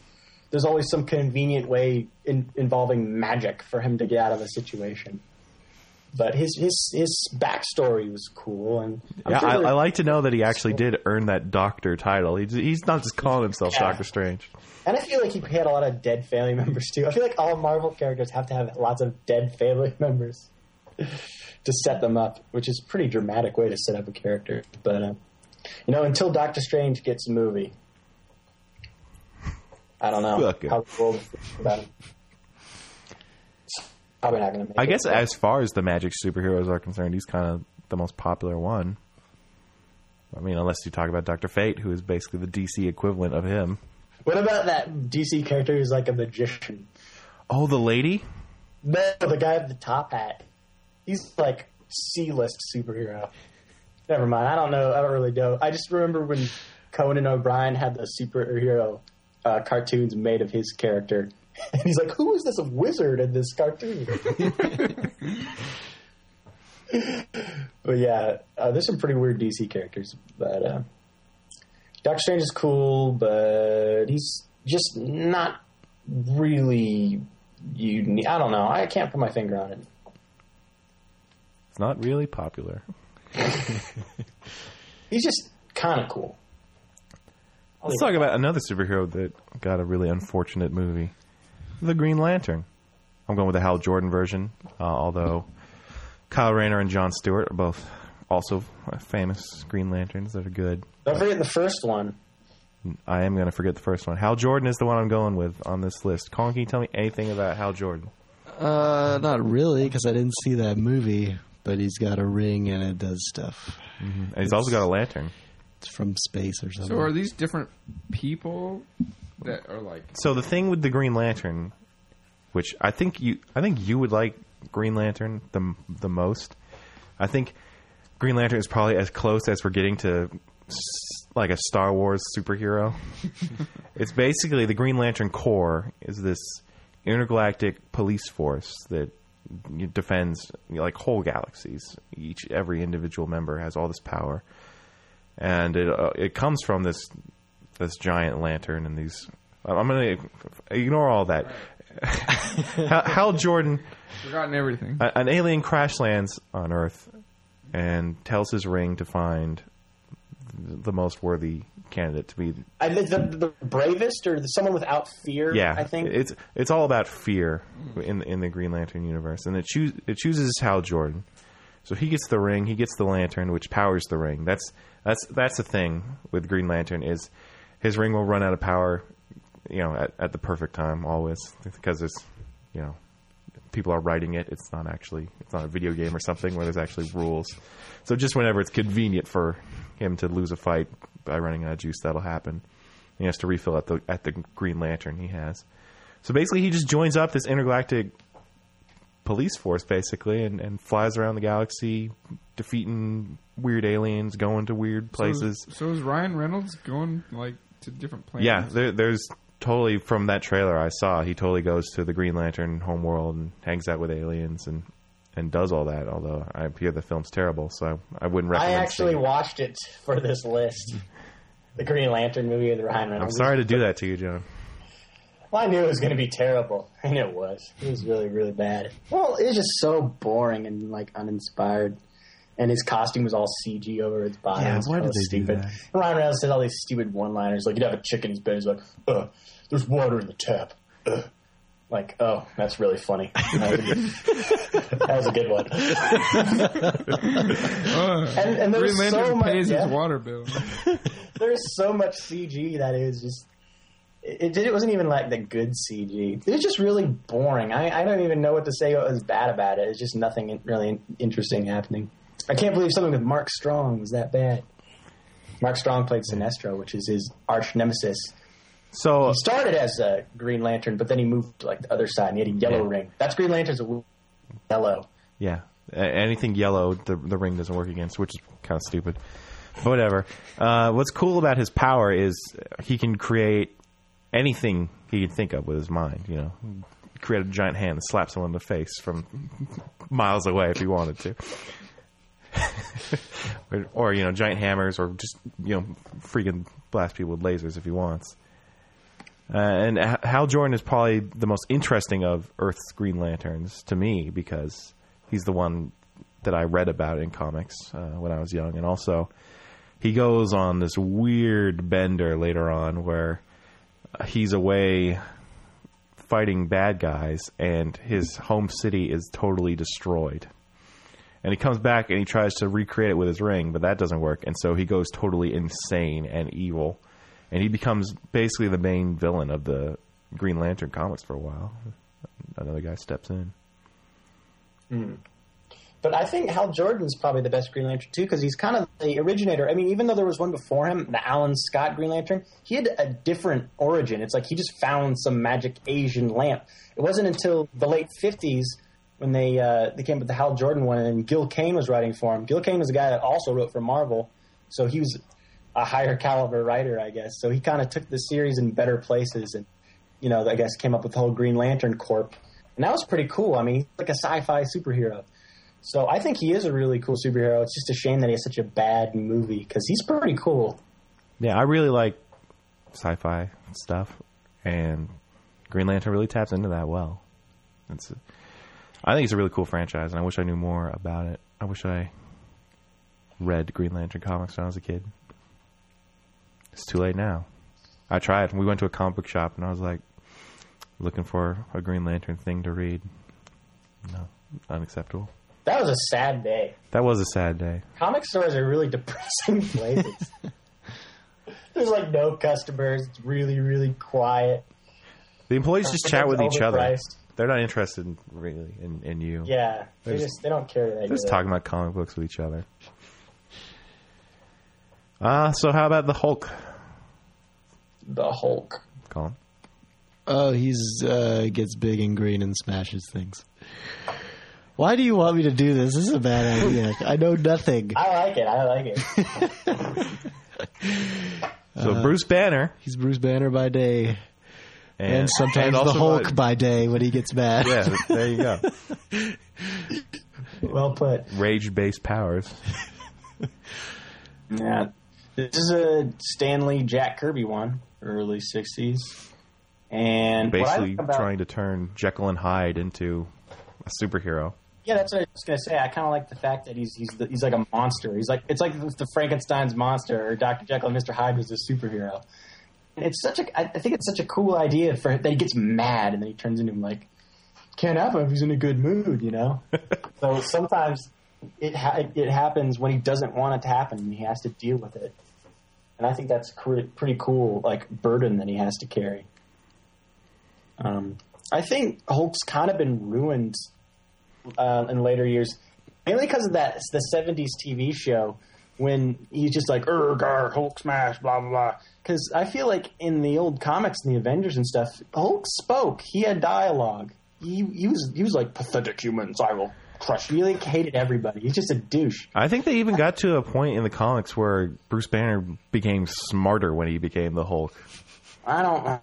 there's always some convenient way in, involving magic for him to get out of a situation. But his his his backstory was cool, and I'm Yeah, sure I, I like to know that he actually did earn that doctor title. He's, he's not just calling himself Yeah. Doctor Strange. And I feel like he had a lot of dead family members too. I feel like all Marvel characters have to have lots of dead family members to set them up, which is a pretty dramatic way to set up a character. But uh, you know, until Doctor Strange gets a movie, I don't know how world about him. Probably not going to make. I it. guess as far as the magic superheroes are concerned, he's kind of the most popular one. I mean, unless you talk about Doctor Fate, who is basically the DC equivalent of him. What about that DC character who's like a magician? Oh, the lady. No, the guy with the top hat. He's like C-list superhero. Never mind. I don't know. I don't really know. I just remember when Conan O'Brien had the superhero uh, cartoons made of his character, and he's like, "Who is this wizard in this cartoon?" but yeah, uh, there's some pretty weird DC characters. But uh, Doctor Strange is cool, but he's just not really unique. I don't know. I can't put my finger on it. It's not really popular. He's just kind of cool. Let's talk about another superhero that got a really unfortunate movie, The Green Lantern. I'm going with the Hal Jordan version, uh, although Kyle Rayner and John Stewart are both also famous Green Lanterns that are good. Don't forget the first one. I am going to forget the first one. Hal Jordan is the one I'm going with on this list. Colin, can you tell me anything about Hal Jordan? Uh, not really, because I didn't see that movie. But he's got a ring and it does stuff. And he's also got a lantern. It's from space or something. So are these different people that are like? So the thing with the Green Lantern, which I think you, I think you would like Green Lantern the the most. I think Green Lantern is probably as close as we're getting to like a Star Wars superhero. it's basically the Green Lantern Corps is this intergalactic police force that defends like whole galaxies. Each every individual member has all this power, and it uh, it comes from this this giant lantern and these. I'm going to ignore all that. Hal Jordan, Forgotten everything. an alien crash lands on Earth and tells his ring to find the most worthy candidate to be. I think the, the bravest or the, someone without fear. Yeah, I think it's it's all about fear in in the Green Lantern universe, and it choose it chooses Hal Jordan. So he gets the ring, he gets the lantern, which powers the ring. That's that's that's the thing with Green Lantern is his ring will run out of power, you know, at, at the perfect time always because it's you know, people are writing it. It's not actually it's not a video game or something where there's actually rules. So just whenever it's convenient for him to lose a fight by running out of juice, that'll happen. He has to refill at the at the Green Lantern he has. So basically, he just joins up this intergalactic police force, basically, and, and flies around the galaxy, defeating weird aliens, going to weird places. So, is- so is Ryan Reynolds going like to different planets? Yeah, there, there's totally from that trailer I saw. He totally goes to the Green Lantern homeworld and hangs out with aliens and and does all that. Although I hear the film's terrible, so I wouldn't recommend. I recommend. actually seeing it. watched it for this list. The Green Lantern movie with Ryan I'm sorry to do that to you, John. Well, I knew it was going to be terrible, and it was. It was really, really bad. Well, it was just so boring and like uninspired. And his costume was all CG over his body. Yeah, It was why did so they do stupid. that? And Ryan Reynolds said all these stupid one-liners, like you'd have a chick in his bed. He's like, "Uh, there's water in the tap." Uh. Like, oh, that's really funny. That was a good, that was a good one. Uh, And, and there's Green so Lantern much. pays yeah. his water bill. there's so much CG that it was just. It. It wasn't even like the good CG. It was just really boring. I, I don't even know what to say. What was bad about it. It's just nothing really interesting happening. I can't believe something with Mark Strong was that bad. Mark Strong played Sinestro, which is his arch nemesis. So He started as a Green Lantern, but then he moved to like the other side, and he had a yellow Yeah. ring. That's Green Lantern's a yellow. Yeah, anything yellow, the the ring doesn't work against, which is kind of stupid. But whatever. Uh, what's cool about his power is he can create anything he can think of with his mind. You know, create a giant hand and slap someone in the face from miles away if he wanted to. Or, or you know, giant hammers, or just you know, freaking blast people with lasers if he wants. Uh, and Hal Jordan is probably the most interesting of Earth's Green Lanterns to me because he's the one that I read about in comics uh, when I was young, and also he goes on this weird bender later on where he's away fighting bad guys, and his home city is totally destroyed. And he comes back and he tries to recreate it with his ring, but that doesn't work. And so he goes totally insane and evil. And he becomes basically the main villain of the Green Lantern comics for a while. Another guy steps in. Hmm. But I think Hal Jordan's probably the best Green Lantern too, because he's kind of the originator. I mean, even though there was one before him, the Alan Scott Green Lantern, he had a different origin. It's like he just found some magic Asian lamp. It wasn't until the late fifties when they uh, they came up with the Hal Jordan one, and Gil Kane was writing for him. Gil Kane was a guy that also wrote for Marvel, so he was a higher caliber writer, I guess. So he kind of took the series in better places, and you know, I guess came up with the whole Green Lantern Corps, and that was pretty cool. I mean, like a sci-fi superhero. So I think he is a really cool superhero. It's just a shame that he has such a bad movie because he's pretty cool. Yeah, I really like sci-fi stuff, and Green Lantern really taps into that well. It's, I think it's a really cool franchise, and I wish I knew more about it. I wish I read Green Lantern comics when I was a kid. It's too late now. I tried. We went to a comic book shop, and I was like looking for a Green Lantern thing to read. No, unacceptable. That was a sad day. That was a sad day. Comic stores are really depressing places. There's like no customers. It's really, really quiet. The employees just chat with each other. Overpriced. They're not interested in, really in, in you. Yeah, they They're just they don't care that. They're just talking about comic books with each other. Uh, so how about the Hulk, the Hulk. Colin? Oh, he's uh, gets big and green and smashes things. Why do you want me to do this? This is a bad idea. I know nothing. I like it. I like it. So Uh, Bruce Banner He's Bruce Banner by day, and, and sometimes and the Hulk by- by day when he gets mad. yeah, there you go. well put. Rage-based powers. Yeah, this is a Stan Lee Jack Kirby one, early '60s, and what I Basically like about- trying to turn Jekyll and Hyde into a superhero. Yeah, that's what I was gonna say. I kind of like the fact that he's he's the, he's like a monster. He's like it's like the Frankenstein's monster or Doctor Jekyll and Mister Hyde was a superhero. It's such a I think it's such a cool idea for that he gets mad and then he turns into him like can't happen if he's in a good mood, you know. so sometimes it ha- it happens when he doesn't want it to happen and he has to deal with it. And I think that's cre- pretty cool, like burden that he has to carry. Um, I think Hulk's kind of been ruined uh, in later years, mainly because of that the '70s TV show when he's just like "Ergar Hulk smash," blah blah blah. Because I feel like in the old comics and the Avengers and stuff, Hulk spoke. He had dialogue. He, he was he was like pathetic humans. I will crush. you." He like hated everybody. He's just a douche. I think they even got to a point in the comics where Bruce Banner became smarter when he became the Hulk. I don't. I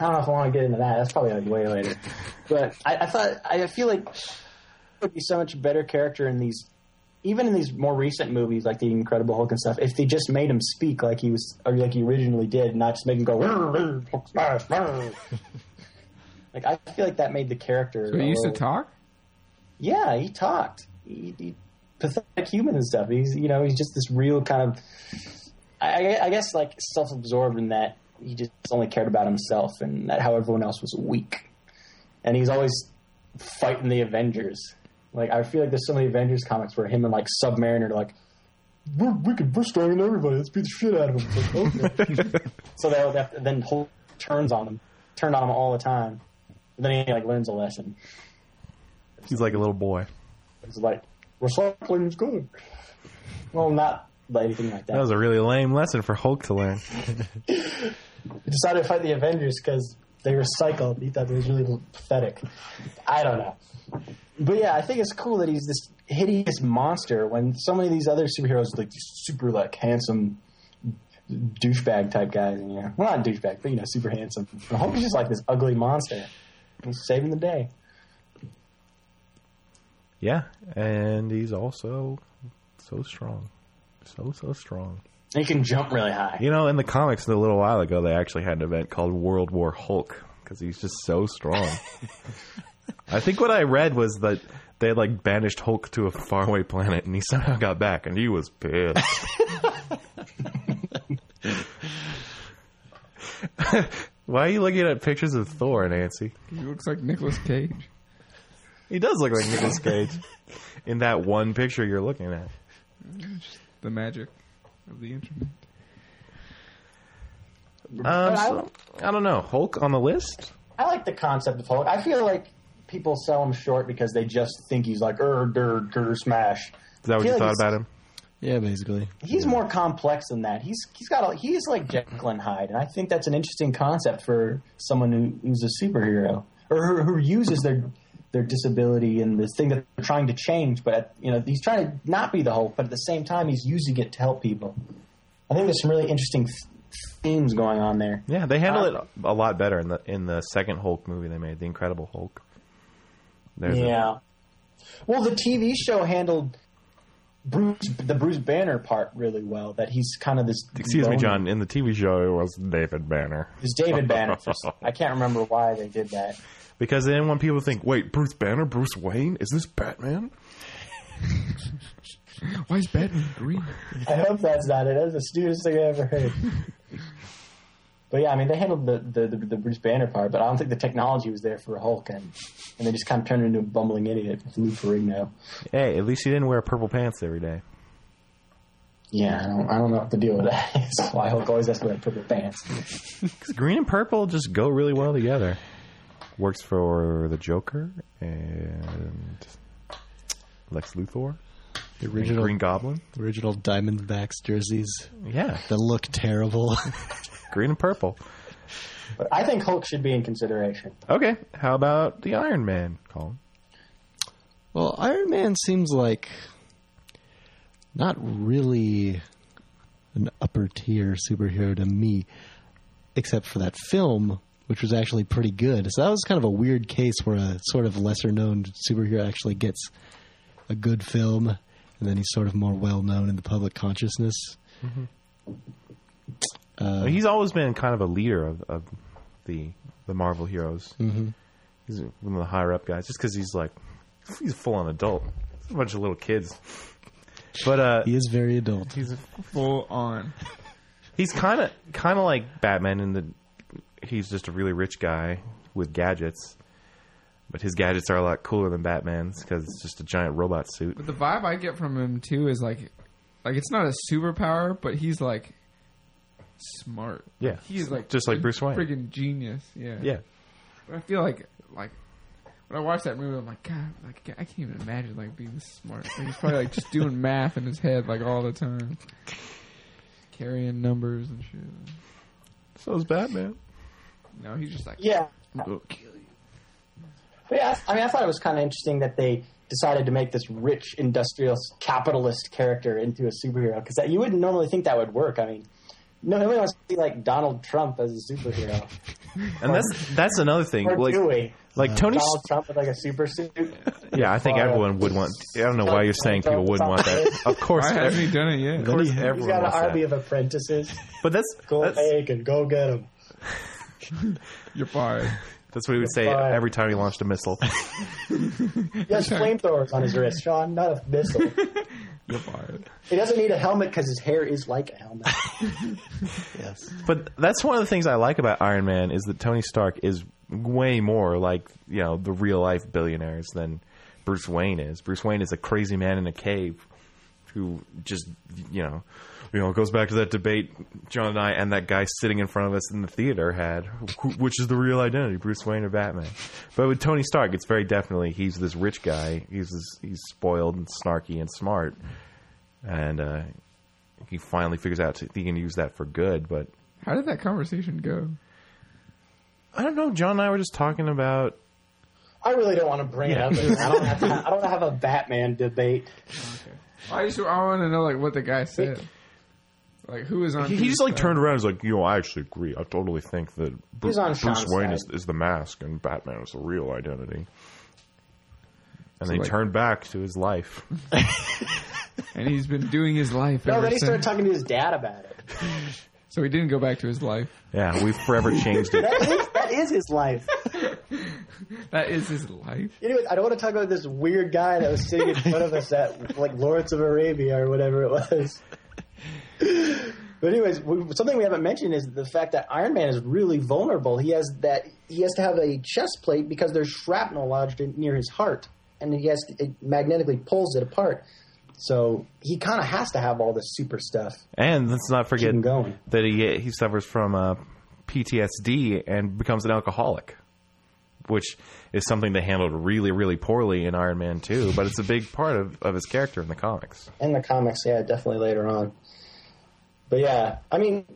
don't know if I want to get into that. That's probably like way later. But I, I thought I feel like would be so much better character in these, even in these more recent movies like the Incredible Hulk and stuff. If they just made him speak like he was, or like he originally did, not just make him go. Like I feel like that made the character. So he used to talk. yeah, he talked. He, he, pathetic human and stuff. He's you know he's just this real kind of. I, I guess like self-absorbed in that he just only cared about himself and that how everyone else was weak, and he's always fighting the Avengers. Like I feel like there's so many Avengers comics where him and like Submariner are like. We're, we can, we're stronger than everybody. Let's beat the shit out of them. Like, okay. so they would to, then Hulk turns on them, turned on him all the time. And then he like learns a lesson. He's like a little boy. It's like, recycling's good. Well, not anything like that. That was a really lame lesson for Hulk to learn. He decided to fight the Avengers because they recycled. He thought it was really pathetic. I don't know. But yeah, I think it's cool that he's this hideous monster when so many of these other superheroes are like super like handsome douchebag type guys. And, yeah, well not douchebag, but you know, super handsome. And Hulk is just like this ugly monster. He's saving the day. Yeah, and he's also so strong, so so strong. And he can jump really high. You know, in the comics a little while ago, they actually had an event called World War Hulk because he's just so strong. I think what I read was that they had like banished Hulk to a faraway planet, and he somehow got back, and he was pissed. Why are you looking at pictures of Thor, Nancy? He looks like Nicolas Cage. He does look like Nicolas Cage in that one picture you're looking at. The magic of the internet. Um, I so- don't- I don't know. Hulk on the list? I like the concept of Hulk. I feel like people sell him short because they just think he's like, er, der, der, smash. Is that what you like thought about him? Yeah, basically. He's more complex than that. He's he's got a, he's like Jekyll and Hyde, and I think that's an interesting concept for someone who, who's a superhero or who, who uses their their disability and this thing that they're trying to change. But you know, he's trying to not be the Hulk, but at the same time, he's using it to help people. I think there's some really interesting th- themes going on there. Yeah, they handle Uh, it a lot better in the in the second Hulk movie they made, The Incredible Hulk. There's a- Yeah. Well, the TV show handled Bruce, the Bruce Banner part really well. That he's kind of this. excuse me, John. In the TV show, it was David Banner It's David Banner. I can't remember why they did that. Because they didn't want people to think, "Wait, Bruce Banner, Bruce Wayne, is this Batman?" Why is Batman green? I hope that's not it. That's the stupidest thing I ever heard. But yeah, I mean, they handled the, the, the, the Bruce Banner part, but I don't think the technology was there for Hulk, and, and they just kind of turned into a bumbling idiot with Lou Ferrigno. Hey, at least he didn't wear purple pants every day. Yeah, I don't, I don't know what the deal with that is. Why Hulk always has to wear purple pants. 'Cause green and purple just go really well together. Works for the Joker and Lex Luthor, The original Green Goblin. original Diamondbacks jerseys Yeah, that look terrible. green and purple. But I think Hulk should be in consideration. Okay, how about the Iron Man, Colin? well, Iron Man seems like not really an upper tier superhero to me, except for that film, which was actually pretty good. So that was kind of a weird case where a sort of lesser known superhero actually gets a good film, and then he's sort of more well known in the public consciousness. Uh, He's always been kind of a leader of, of the the Marvel heroes. Mm-hmm. He's one of the higher up guys, just because he's like he's a full on adult. He's a bunch of little kids, but uh, he is very adult. he's Full on. he's kind of kind of like Batman in the he's just a really rich guy with gadgets, but his gadgets are a lot cooler than Batman's because it's just a giant robot suit. But the vibe I get from him too is like, like it's not a superpower, but he's like smart. Yeah, He's like just like Bruce Wayne. freaking genius. Yeah, Yeah, But I feel like like when I watch that movie, I'm like, God, like I can't even imagine like being this smart. Like, he's probably like just doing math in his head like all the time, carrying numbers and shit. so is Batman. No, he's just like, Yeah. "I'll kill you." But yeah, I mean, I thought it was kind of interesting that they decided to make this rich, industrial, capitalist character into a superhero because you wouldn't normally think that would work. I mean, no, nobody wants to see like Donald Trump as a superhero. And that's that's another thing. or Like do we? like Tony. Donald Trump with like a super suit. Yeah, I think uh, everyone would want. I don't know why you're saying people wouldn't want that. Of course, Why hasn't he done it yet? of course, He's He's everyone got an army that. of apprentices. But that's Go that's, take and go get them. You're fired. that's what he would say Fine. every time he launched a missile. He has flamethrowers on his wrist, Sean, not a missile. You're fired. He doesn't need a helmet because his hair is like a helmet. Yes. But that's one of the things I like about Iron Man is that Tony Stark is way more like you know the real life billionaires than Bruce Wayne is. Bruce Wayne is a crazy man in a cave who just you know, you know, it goes back to that debate John and I and that guy sitting in front of us in the theater had, wh- which is the real identity, Bruce Wayne or Batman. But with Tony Stark, it's very definitely he's this rich guy. He's this, he's spoiled and snarky and smart, and uh, he finally figures out he can use that for good. But How did that conversation go? I don't know. John and I were just talking about I really don't want to bring Yeah. it up. I don't have to. I don't have a Batman debate. I just I want to know like what the guy said. Like who was on? he, he whose just like turned around and was like, you know, I actually agree. I totally think that Bruce, He's on Bruce Sean's Wayne is, is the mask and Batman is the real identity. And So, then he like- turned back to his life. and he's been doing his life. No, ever then he started since. talking to his dad about it. So he didn't go back to his life. Yeah, we've forever changed it. That is, that is his life. That is his life. Anyways, I don't want to talk about this weird guy that was sitting in front of us at like Lawrence of Arabia or whatever it was. But anyways, we, something we haven't mentioned is the fact that Iron Man is really vulnerable. He has that he has to have a chest plate because there's shrapnel lodged in, near his heart, and he has to, it magnetically pulls it apart. So he kind of has to have all this super stuff. And let's not forget going. that he he suffers from uh, PTSD and becomes an alcoholic, which is something they handled really, really poorly in Iron Man 2, but it's a big part of, of his character in the comics. In the comics, yeah, definitely later on. But yeah, I mean,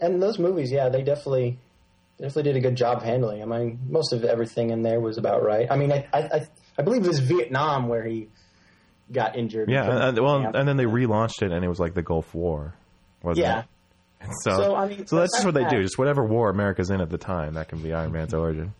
and those movies, yeah, they definitely definitely did a good job handling. I mean, most of everything in there was about right. I mean, I I, I, I believe it was Vietnam where he got injured. Yeah, and, well, and then they relaunched it, and it was like the Gulf War, wasn't yeah. it? And so, So, I mean, so that's just what they do. Just whatever war America's in at the time, that can be Iron Man's origin.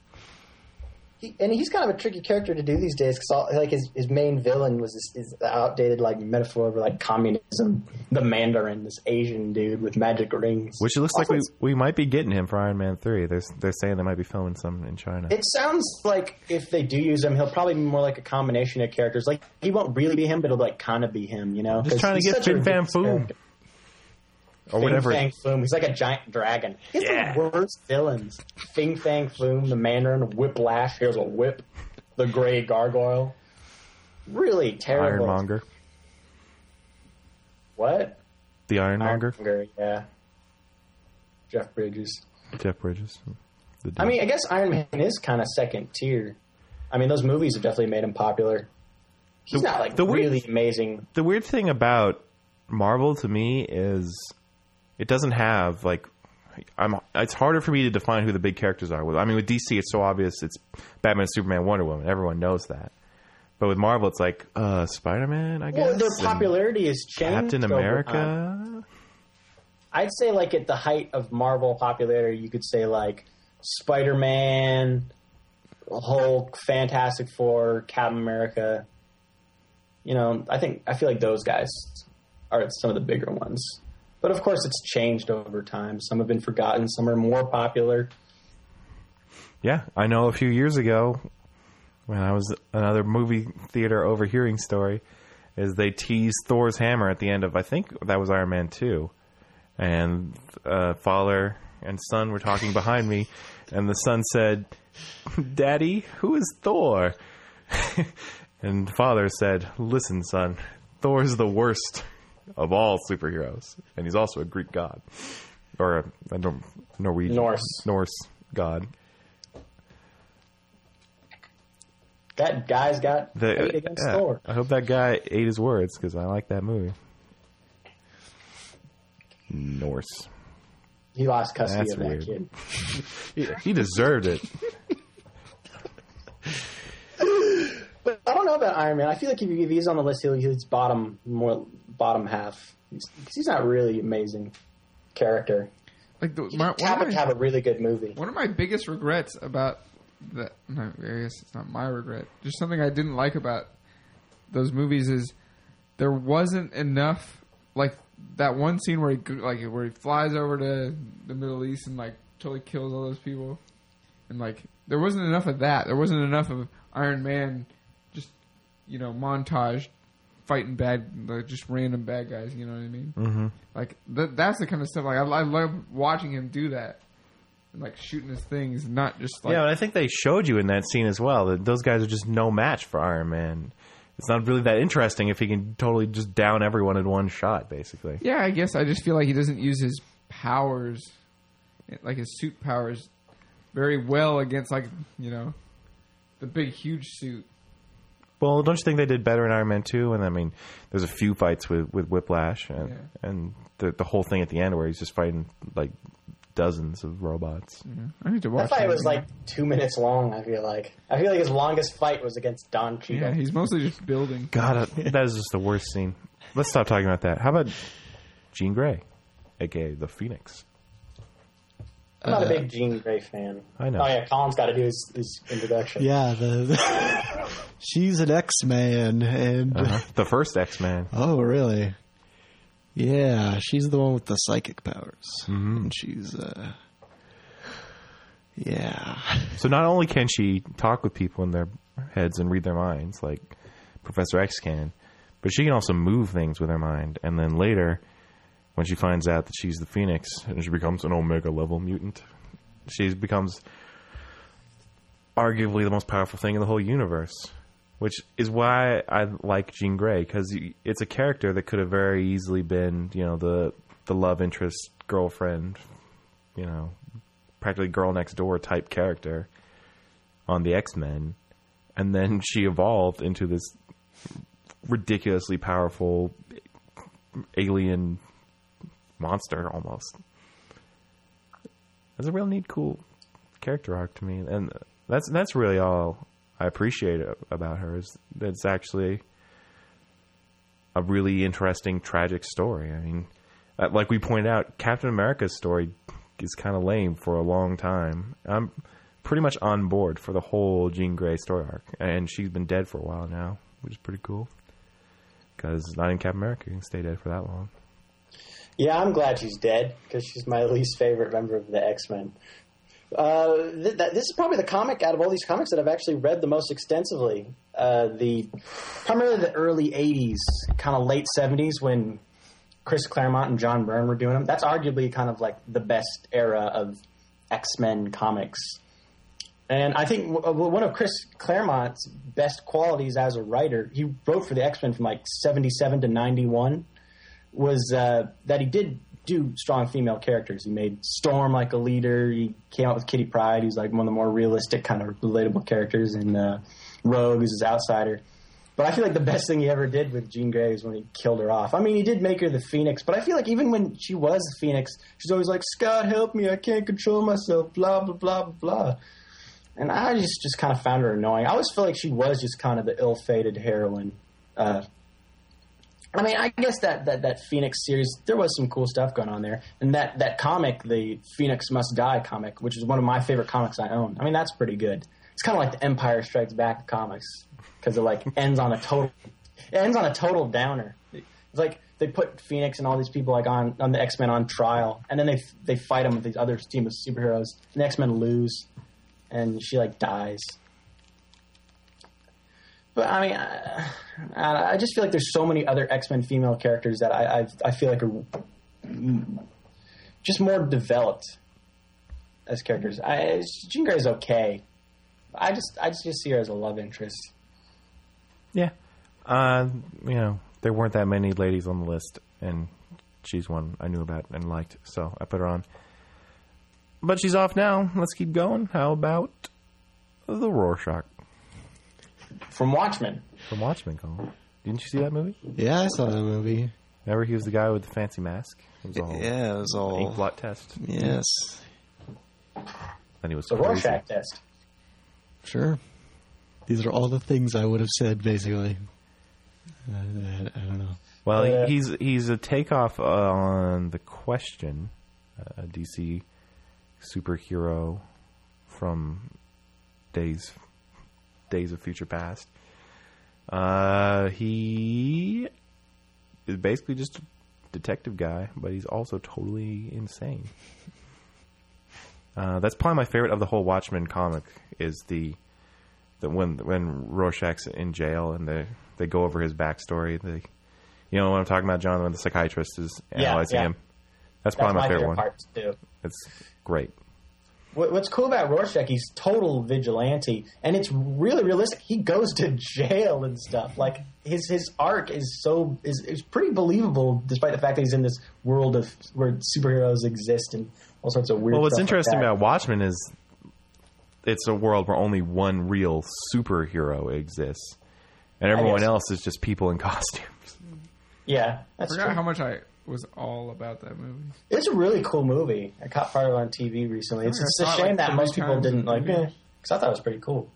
And he's kind of a tricky character to do these days because like his, his main villain was this is outdated like metaphor of like communism, the Mandarin, this Asian dude with magic rings. Which it looks like we we might be getting him for Iron Man three. They're they're saying they might be filming some in China. It sounds like if they do use him, he'll probably be more like a combination of characters. Like he won't really be him, but it'll like kind of be him. You know, Just trying to get Fin ridiculous Foom. Character. or Fing whatever. Fang Foom. He's like a giant dragon. He's Yeah. the worst villains. Fing Fang Foom, the Mandarin, Whiplash. Here's a whip. The Gray Gargoyle. Really terrible. Ironmonger, What? the Ironmonger, Ironmonger, yeah. Jeff Bridges. Jeff Bridges. I mean, I guess Iron Man is kind of second tier. I mean, those movies have definitely made him popular. He's The- not like the weird- really amazing. the weird thing about Marvel to me is it doesn't have like I'm. It's harder for me to define who the big characters are. With I mean, with DC, it's so obvious. It's Batman, Superman, Wonder Woman. Everyone knows that. But with Marvel, it's like uh, Spider Man. I guess Well, their popularity has changed. Captain. America. I'd say, like at the height of Marvel popularity, you could say like Spider Man, Hulk, Fantastic Four, Captain America. You know, I think I feel like those guys are some of the bigger ones. But of course, it's changed over time. Some have been forgotten. Some are more popular. Yeah, I know. A few years ago, when I was another movie theater overhearing story, is they teased Thor's hammer at the end of I think that was Iron Man two, and uh, father and son were talking behind me, and the son said, "Daddy, who is Thor?" and father said, "Listen, son, Thor is the worst of all superheroes, and he's also a Greek god, or a, a Nor- Norwegian Norse. Norse god." That guy's got The, against yeah, Thor. I hope that guy ate his words because I like that movie. Norse. He lost custody That's of that weird. kid. He, he deserved it. But I don't know about Iron Man. I feel like if, if he's on the list, he'll, he's bottom more bottom half. He's, he's not really amazing character. Like the, He my, just one, happened to have a really good movie. one of my biggest regrets about that. No, I guess it's not my regret. Just something I didn't like about those movies is there wasn't enough like that one scene where he like where he flies over to the Middle East and like totally kills all those people, and like there wasn't enough of that. There wasn't enough of Iron Man, you know montage fighting bad like just random bad guys. You know what I mean? Mm-hmm. Like th- that's the kind of stuff like I, I love watching him do that. And, like shooting his things, not just like yeah, but I think they showed you in that scene as well that those guys are just no match for Iron Man. it's not really that interesting if he can totally just down everyone in one shot, basically. Yeah, I guess I just feel like he doesn't use his powers, like his suit powers, very well against like you know, the big huge suit. Well, don't you think they did better in Iron Man two? And I mean, there's a few fights with with Whiplash and Yeah. and the the whole thing at the end where he's just fighting like dozens of robots. I need to watch. That fight that was again. like two minutes long. I feel like. I feel like his longest fight was against Don Cheadle. yeah, he's mostly just building. God, uh, that is just the worst scene. Let's stop talking about that. How about Jean Grey, aka the Phoenix? I'm not a big Jean Grey fan. I know. Oh yeah, Colin's got to do his, his introduction. Yeah, the, she's an X Man, and Uh-huh. The first X Man. oh, really? Yeah, she's the one with the psychic powers, and she's uh, yeah, So not only can she talk with people in their heads and read their minds, like Professor X can, but she can also move things with her mind. And then later, when she finds out that she's the Phoenix and she becomes an Omega level mutant, she becomes arguably the most powerful thing in the whole universe. Which is why I like Jean Grey because it's a character that could have very easily been, you know, the the love interest girlfriend, you know, practically girl next door type character on the X Men, and then she evolved into this ridiculously powerful alien monster almost. That's a real neat, cool character arc to me, and that's that's really all I appreciate about her is that it's actually a really interesting, tragic story. I mean, uh, like we pointed out, Captain America's story is kind of lame for a long time. I'm pretty much on board for the whole Jean Grey story arc, and she's been dead for a while now, which is pretty cool. Because not in Captain America, you can stay dead for that long. Yeah, I'm glad she's dead because she's my least favorite member of the X Men. Uh, th- that, this is probably the comic out of all these comics that I've actually read the most extensively. Uh, the primarily the early '80s, kind of late '70s when Chris Claremont and John Byrne were doing them. That's arguably kind of like the best era of X Men comics. And I think w- one of Chris Claremont's best qualities as a writer, he wrote for the X Men from like '77 to '91 was uh, that he did do strong female characters. He made Storm like a leader. He came out with Kitty Pryde. He's like one of the more realistic, kind of relatable characters. And uh, Rogue is his outsider. But I feel like the best thing he ever did with Jean Grey is when he killed her off. I mean, he did make her the Phoenix, but I feel like even when she was the Phoenix, she's always like, "Scott, help me! I can't control myself." Blah blah blah blah blah. And I just just kind of found her annoying. I always feel like she was just kind of the ill-fated heroine. Uh, I mean, I guess that, that, that Phoenix series, there was some cool stuff going on there. And that, that comic, the Phoenix Must Die comic, which is one of my favorite comics I own. I mean, that's pretty good. It's kind of like the Empire Strikes Back comics because it like ends on a total, it ends on a total downer. It's like they put Phoenix and all these people like on, on the X Men on trial, and then they they fight them with these other team of superheroes. And the X Men lose, and she like dies. But I mean, I, I just feel like there's so many other X Men female characters that I I, I feel like are just more developed as characters. I, Jean Grey is okay. I just I just see her as a love interest. Yeah. Uh, you know, there weren't that many ladies on the list, and she's one I knew about and liked, so I put her on. But she's off now. Let's keep going. How about the Rorschach From Watchmen, from Watchmen? Colin? Didn't you see that movie? yeah, I saw that movie. Remember, he was the guy with the fancy mask. It was all Yeah, it was ink all blot test. yes, And he was the crazy. Rorschach test. sure. These are all the things I would have said, basically. I, I, I don't know. Well, Yeah. Uh, he's he's a takeoff on the question, uh, a DC superhero from days days of future past. Uh, he is basically just a detective guy, but he's also totally insane. Uh, that's probably my favorite of the whole Watchmen comic. Is the the when when Rorschach's in jail and they they go over his backstory. They, you know what I'm talking about, John? When the psychiatrist is Yeah, analyzing yeah. him. That's That's probably my, my favorite favorite one. part too. It's great. What, what's cool about Rorschach, he's total vigilante, and it's really realistic. He goes to jail and stuff. Like his his arc is so is, is pretty believable, despite the fact that he's in this world of where superheroes exist and all sorts of weird. Well, what's stuff like interesting that. about Watchmen is it's a world where only one real superhero exists, and everyone else is just people in costumes. yeah, I forgot true. how much I was all about that movie. It's a really cool movie. I caught fire on TV recently. It's, it's a it, shame like, that most people didn't like it because I thought it was pretty cool.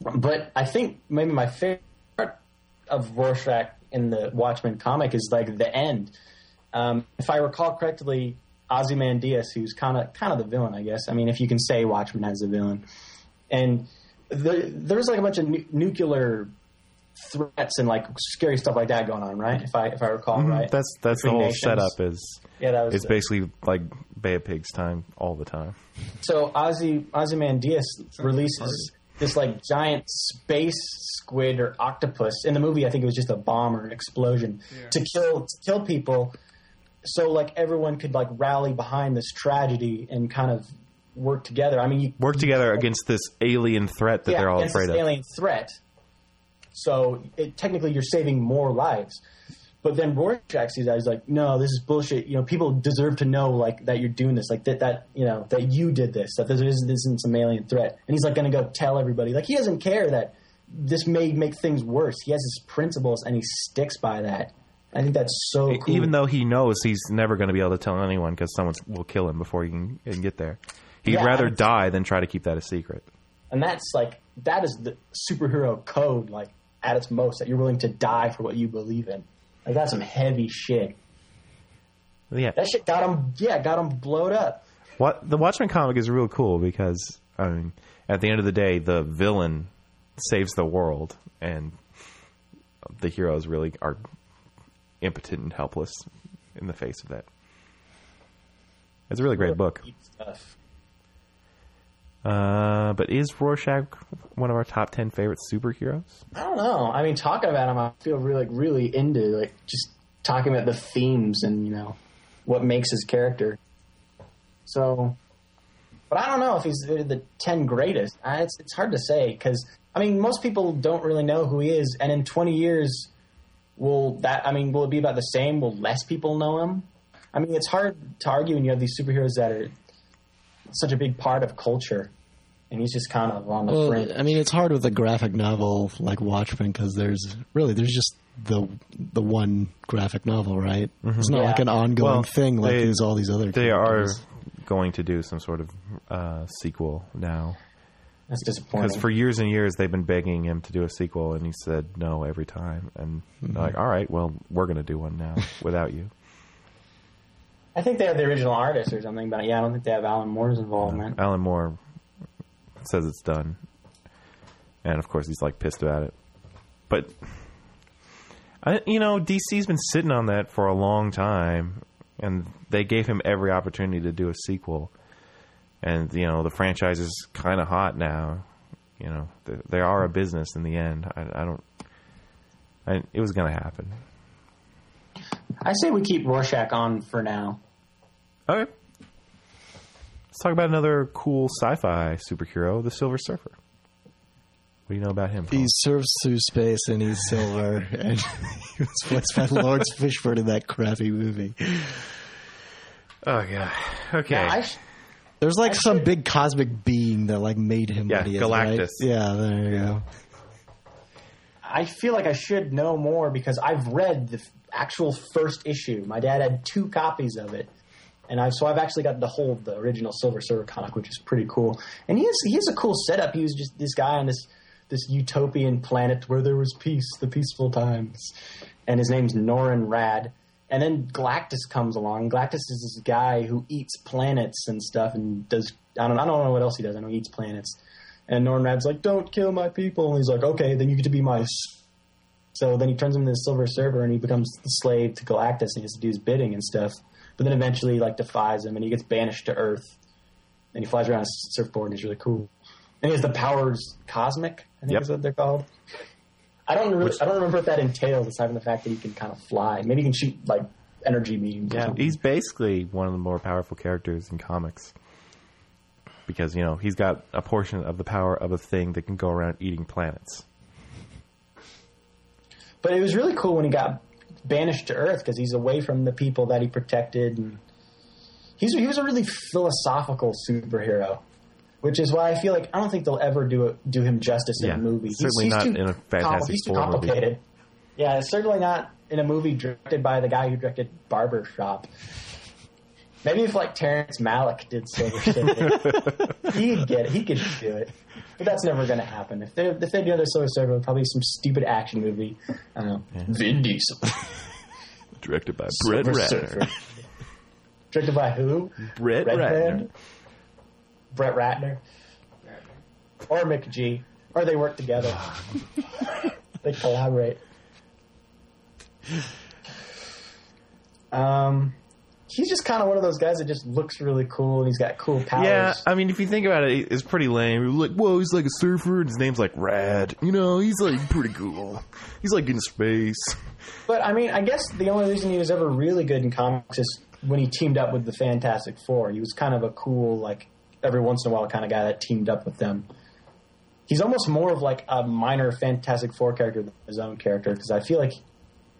But I think maybe my favorite part of Rorschach in the Watchmen comic is like the end. Um, if I recall correctly, Ozymandias, who's kind of kind of the villain, I guess. I mean, if you can say Watchmen as a villain, and there, there's like a bunch of nu- nuclear threats and like scary stuff like that going on, right? If I if I recall right, Mm-hmm. That's that's the whole nations. setup. Is yeah, that was it's the- basically like Bay of Pigs time all the time. So Ozzy Ozymandias releases this like giant space squid or octopus. In the movie, I think it was just a bomb or an explosion Yeah. to kill to kill people. So like everyone could like rally behind this tragedy and kind of work together. I mean, you Work together against this alien threat that yeah, they're all afraid this of. alien threat. So it, technically, you're saving more lives. But then Rorschach sees that he's like, no, this is bullshit. You know, people deserve to know like that you're doing this, like that that you know that you did this, that this isn't, this isn't some alien threat. And he's like going to go tell everybody. Like he doesn't care that this may make things worse. He has his principles and he sticks by that. I think that's so cool. Even though he knows he's never going to be able to tell anyone because someone will kill him before he can, he can get there. He'd Yeah, rather die than try to keep that a secret. and that's like that is the superhero code, like at its most, that you're willing to die for what you believe in. Like that's some heavy shit. Yeah, That shit got him. Yeah, got him blowed up. what the Watchmen comic is real cool because I mean, at the end of the day, the villain saves the world, and the heroes really are impotent and helpless in the face of that. It's a really great book. Stuff. Uh, but is Rorschach one of our top ten favorite superheroes? I don't know. I mean, talking about him, I feel really, like, really into like just talking about the themes and you know what makes his character. So, but I don't know if he's the ten greatest. I, it's it's hard to say because I mean most people don't really know who he is, and in twenty years, will that? I mean, will it be about the same? Will less people know him? I mean, it's hard to argue when you have these superheroes that are such a big part of culture, and he's just kind of on the Well, fringe. I mean, it's hard with a graphic novel like Watchmen because there's really there's just the the one graphic novel, right? It's not Yeah. like an ongoing Mm-hmm. Well, thing like they- there's all these other. They are going to do some sort of uh, sequel now. That's disappointing. Because for years and years they've been begging him to do a sequel, and he said no every time. And they're like, "All right, well, we're going to do one now without you." I think they have the original artist or something, but yeah, I don't think they have Alan Moore's involvement. Alan Moore says it's done, and of course he's like pissed about it. But I, you know, DC's been sitting on that for a long time, and they gave him every opportunity to do a sequel. And you know, the franchise is kind of hot now. You know, they, they are a business in the end. I, I don't. I, it was going to happen. I say we keep Rorschach on for now. Okay. Let's talk about another cool sci-fi superhero, the Silver Surfer. What do you know about him? He Paul? surfs through space and he's silver, and he was voiced by Laurence Fishburne in that crappy movie. Oh yeah. Okay. Yeah, I sh- There's like I some should- big cosmic being that like made him Yeah, what he is, right? Galactus. Yeah, there you go. I feel like I should know more because I've read the f- actual first issue. My dad had two copies of it, and I've so I've actually got to hold the original Silver Surfer comic, which is pretty cool. And he has he has a cool setup. He was just this guy on this this utopian planet where there was peace, the peaceful times, and his name's Norrin Radd. And then Galactus comes along. Galactus is this guy who eats planets and stuff, and does I don't I don't know what else he does. I know he eats planets. And Norrin Radd's like, "Don't kill my people." And he's like, "Okay, then you get to be my." s-" So then he turns him into the Silver Surfer, and he becomes the slave to Galactus, and he has to do his bidding and stuff. But then eventually, like, defies him, and he gets banished to Earth, and he flies around on a surfboard, and he's really cool. And he has the powers cosmic, I think Yep. is what they're called. I don't really, I don't remember what that entails, aside from the fact that he can kind of fly. Maybe he can shoot like energy beams. yeah, he's basically one of the more powerful characters in comics. because you know he's got a portion of the power of a thing that can go around eating planets. But it was really cool when he got banished to Earth because he's away from the people that he protected, and he's he was a really philosophical superhero, which is why I feel like I don't think they'll ever do it, do him justice in Yeah, a movie. certainly not in a Fantastic he's too Four movie. complicated. Yeah, certainly not in a movie directed by the guy who directed Barbershop. Maybe if like Terrence Malick did Silver Surfer, he'd get it. He could do it. But that's never going to happen. If they if they do another Silver Surfer, it'll probably be some stupid action movie. I don't know. Vin Diesel. Directed by Brett Ratner. Directed by who? Brett Red Ratner. Band? Brett Ratner. Or McG. Or they work together. they collaborate. Um, he's just kind of one of those guys that just looks really cool and he's got cool powers. Yeah, I mean, if you think about it, it's pretty lame. Like, whoa, he's like a surfer, and his name's like Rad. You know, he's like pretty cool. He's like in space. But I mean, I guess the only reason he was ever really good in comics is when he teamed up with the Fantastic Four. He was kind of a cool, like every once in a while kind of guy that teamed up with them. He's almost more of like a minor Fantastic Four character than his own character because I feel like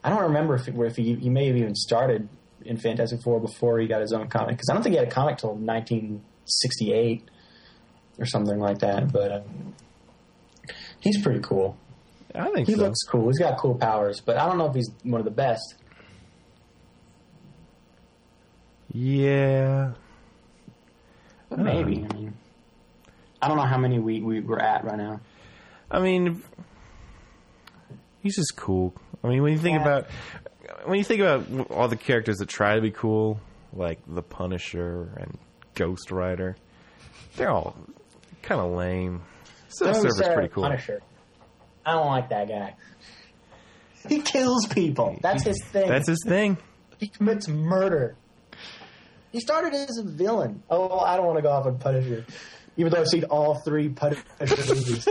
I don't remember if, if he, he may have even started in Fantastic Four before he got his own comic because I don't think he had a comic till 1968 or something like that. But uh, he's pretty cool. I think He so. looks cool. He's got cool powers, but I don't know if he's one of the best. yeah. But maybe. I mean, I don't know how many we, we we're at right now. I mean, he's just cool. I mean, when you think Yeah. about when you think about all the characters that try to be cool, like the Punisher and Ghost Rider, they're all kind of lame. Silver Don't pretty cool. Punisher. I don't like that guy. He kills people. That's his thing. That's his thing. he commits murder. He started as a villain. Oh, I don't want to go off on Punisher, even though I've seen all three Punisher movies.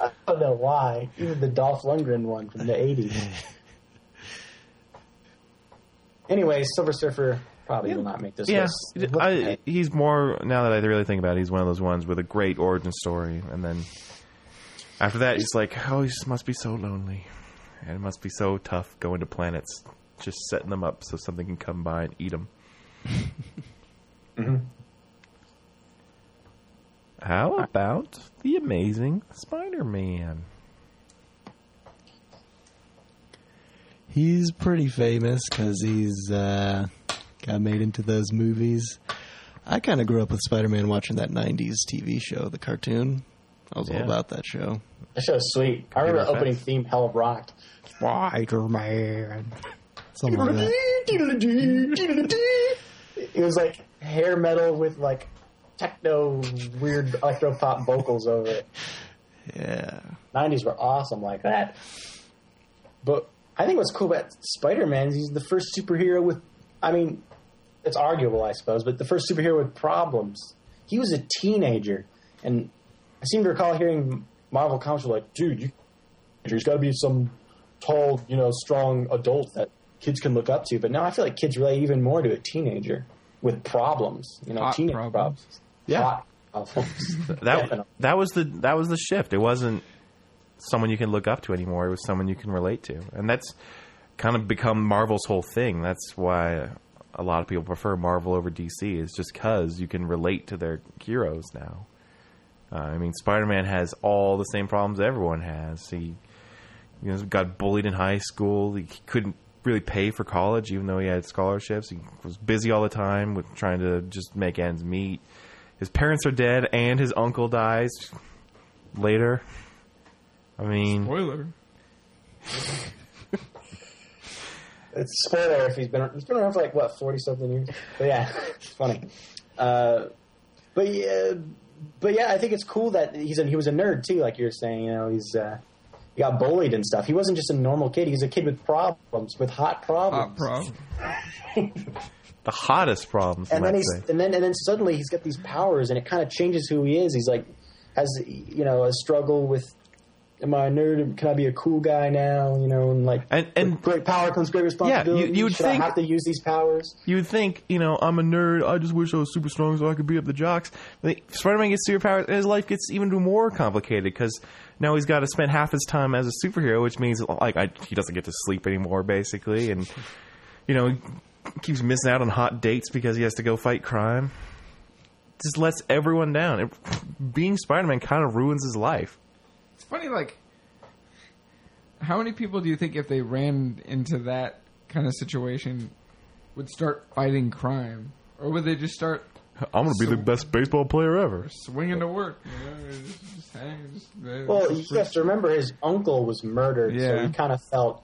I don't know why. Even the Dolph Lundgren one from the '80s. Anyway, Silver Surfer probably will not make this Yeah, list. I, he's more now that I really think about it. He's one of those ones with a great origin story, and then after that, he's like, oh, he just must be so lonely, and it must be so tough going to planets, just setting them up so something can come by and eat them. Mm-hmm. How about the Amazing Spider-Man? He's pretty famous because he's uh, got made into those movies. I kind of grew up with Spider Man watching that 90s TV show, the cartoon. I was Yeah. all about that show. That show's sweet. I remember the opening theme, Hell of Rocked. Spider Man. Something like that. It was like hair metal with like techno weird electro pop vocals over it. Yeah. 90s were awesome like that. But I think what's cool about Spider Man is he's the first superhero with, I mean, it's arguable, I suppose, but the first superhero with problems. He was a teenager, and I seem to recall hearing Marvel comics were like, dude, you, there's got to be some tall, you know, strong adult that kids can look up to. But now I feel like kids relate even more to a teenager with problems, you know, Hot teenage problems. problems. Yeah. Hot problems. That that was the that was the shift. It wasn't someone you can look up to anymore. It was someone you can relate to, and that's kind of become Marvel's whole thing. That's why a lot of people prefer Marvel over DC. Is just because you can relate to their heroes now. Uh, I mean, Spider Man has all the same problems everyone has. He you know, got bullied in high school. He couldn't really pay for college, even though he had scholarships. He was busy all the time with trying to just make ends meet. His parents are dead, and his uncle dies later. I mean, Spoiler. It's a spoiler if he's been he's been around for like what forty something years. But yeah, it's funny. Uh, but yeah, but yeah, I think it's cool that he's a, he was a nerd too, like you were saying. You know, he's uh, he got bullied and stuff. He wasn't just a normal kid. He's a kid with problems, with hot problems. Hot problem. the hottest problems. and then he's say. and then and then suddenly he's got these powers, and it kind of changes who he is. He's like has you know a struggle with am I a nerd? Can I be a cool guy now? You know, and like, And- and- great power comes great responsibility. Yeah, you would Should think- I have to use these powers? You would think, you know, I'm a nerd. I just wish I was super strong so I could beat up the jocks. Spider-Man gets superpowers, and his life gets even more complicated because now he's got to spend half his time as a superhero, which means like I, he doesn't get to sleep anymore, basically, and you know, he keeps missing out on hot dates because he has to go fight crime. Just lets everyone down. It, being Spider-Man kind of ruins his life. It's funny, like, how many people do you think, if they ran into that kind of situation, would start fighting crime, or would they just start I'm gonna be the best baseball player ever. swinging to work? You know, just, just hang, just, uh, Well, you have to remember his uncle was murdered, so he kind of felt,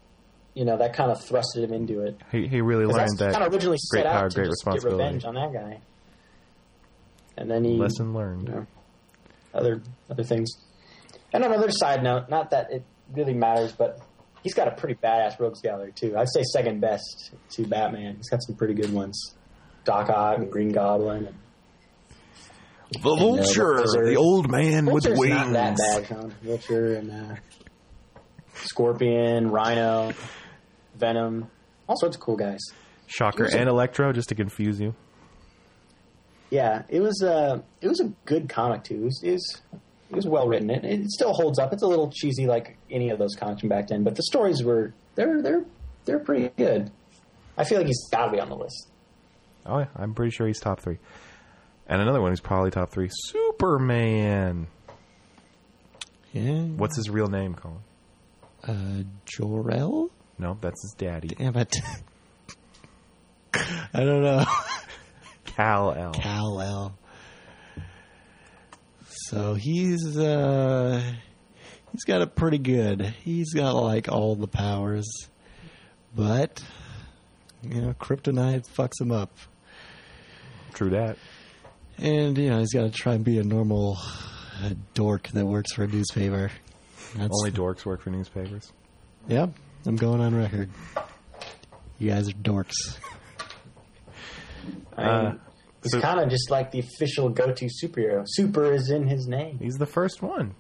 you know, that kind of thrusted him into it. He he really 'Cause learned that's that kind of originally great set power, out to great just get revenge on that guy, and then he Lesson learned. you know, other other things. And on another side note, not that it really matters, but he's got a pretty badass rogues gallery too. I'd say second best to Batman. He's got some pretty good ones. Doc Ock and Green Goblin. And The Vulture, Vulture. the old man Vulture's not that bad, Sean. Vulture and uh, Scorpion, Rhino, Venom, all sorts of cool guys. Shocker It was a- and Electro, just to confuse you. Yeah, it was uh it was a good comic too. It was it was, it was well written. It, it still holds up. It's a little cheesy like any of those comics from back then, but the stories were they're they're they're pretty good. I feel like he's got to be on the list. Oh yeah, I'm pretty sure he's top three. And another one who's probably top three, Superman. Yeah. What's his real name, Colin? Uh, Jor-El? No, that's his daddy, Damn it. I don't know. Cal El. Kal-El. So he's uh he's got it pretty good. He's got like all the powers. But you know, kryptonite fucks him up. True that. And you know, he's got to try and be a normal uh, dork that works for a newspaper. That's, Only dorks work for newspapers. Yep, I'm going on record. You guys are dorks. I Uh, he's so- kind of just like the official go-to superhero. Super is in his name, He's the first one.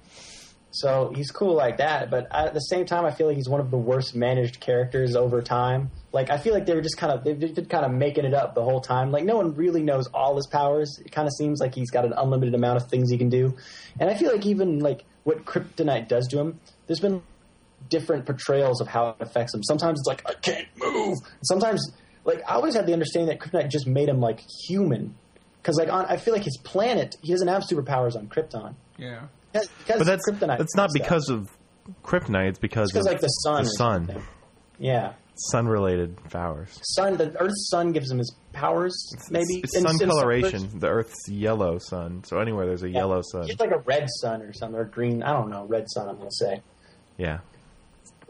so he's cool like that. But at the same time, I feel like he's one of the worst managed characters over time. Like I feel like they were just kind of they've been kind of making it up the whole time. Like no one really knows all his powers. It kind of seems like he's got an unlimited amount of things he can do. And I feel like even like what kryptonite does to him, there's been different portrayals of how it affects him. Sometimes it's like I can't move. Sometimes like I always had the understanding that kryptonite just made him like human. Because like on, I feel like his planet, he doesn't have superpowers on Krypton. yeah. Because But that's kryptonite. that's not and stuff. because of kryptonite. It's because It's because of like the sun. The sun. Yeah, Sun related powers. sun. The Earth's sun gives him his powers. Maybe It's In- sun in coloration. versions- The Earth's yellow sun. So anywhere there's a Yeah. yellow sun. It's like a red sun or something, or green. I don't know. Red sun. I'm gonna say. Yeah.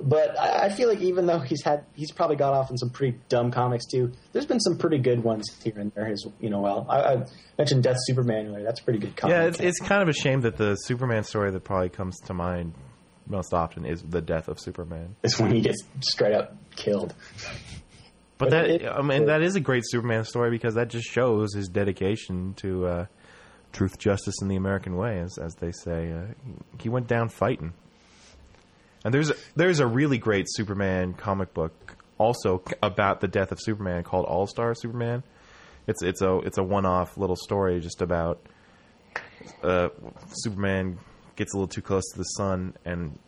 But I, I feel like even though he's had, he's probably got off in some pretty dumb comics too. There's been some pretty good ones here and there. As you know, well, I, I mentioned Death Superman earlier. That's a pretty good comic. Yeah, it's, it's kind of a shame that the Superman story that probably comes to mind most often is the death of Superman. it's when he gets straight up killed. But But that it- I mean that is a great Superman story because that just shows his dedication to uh, truth, justice, and the American way, as as they say. Uh, he went down fighting. And there's a, there's a really great Superman comic book also about the death of Superman called All Star Superman. It's it's a it's a one off little story just about uh, Superman gets a little too close to the sun and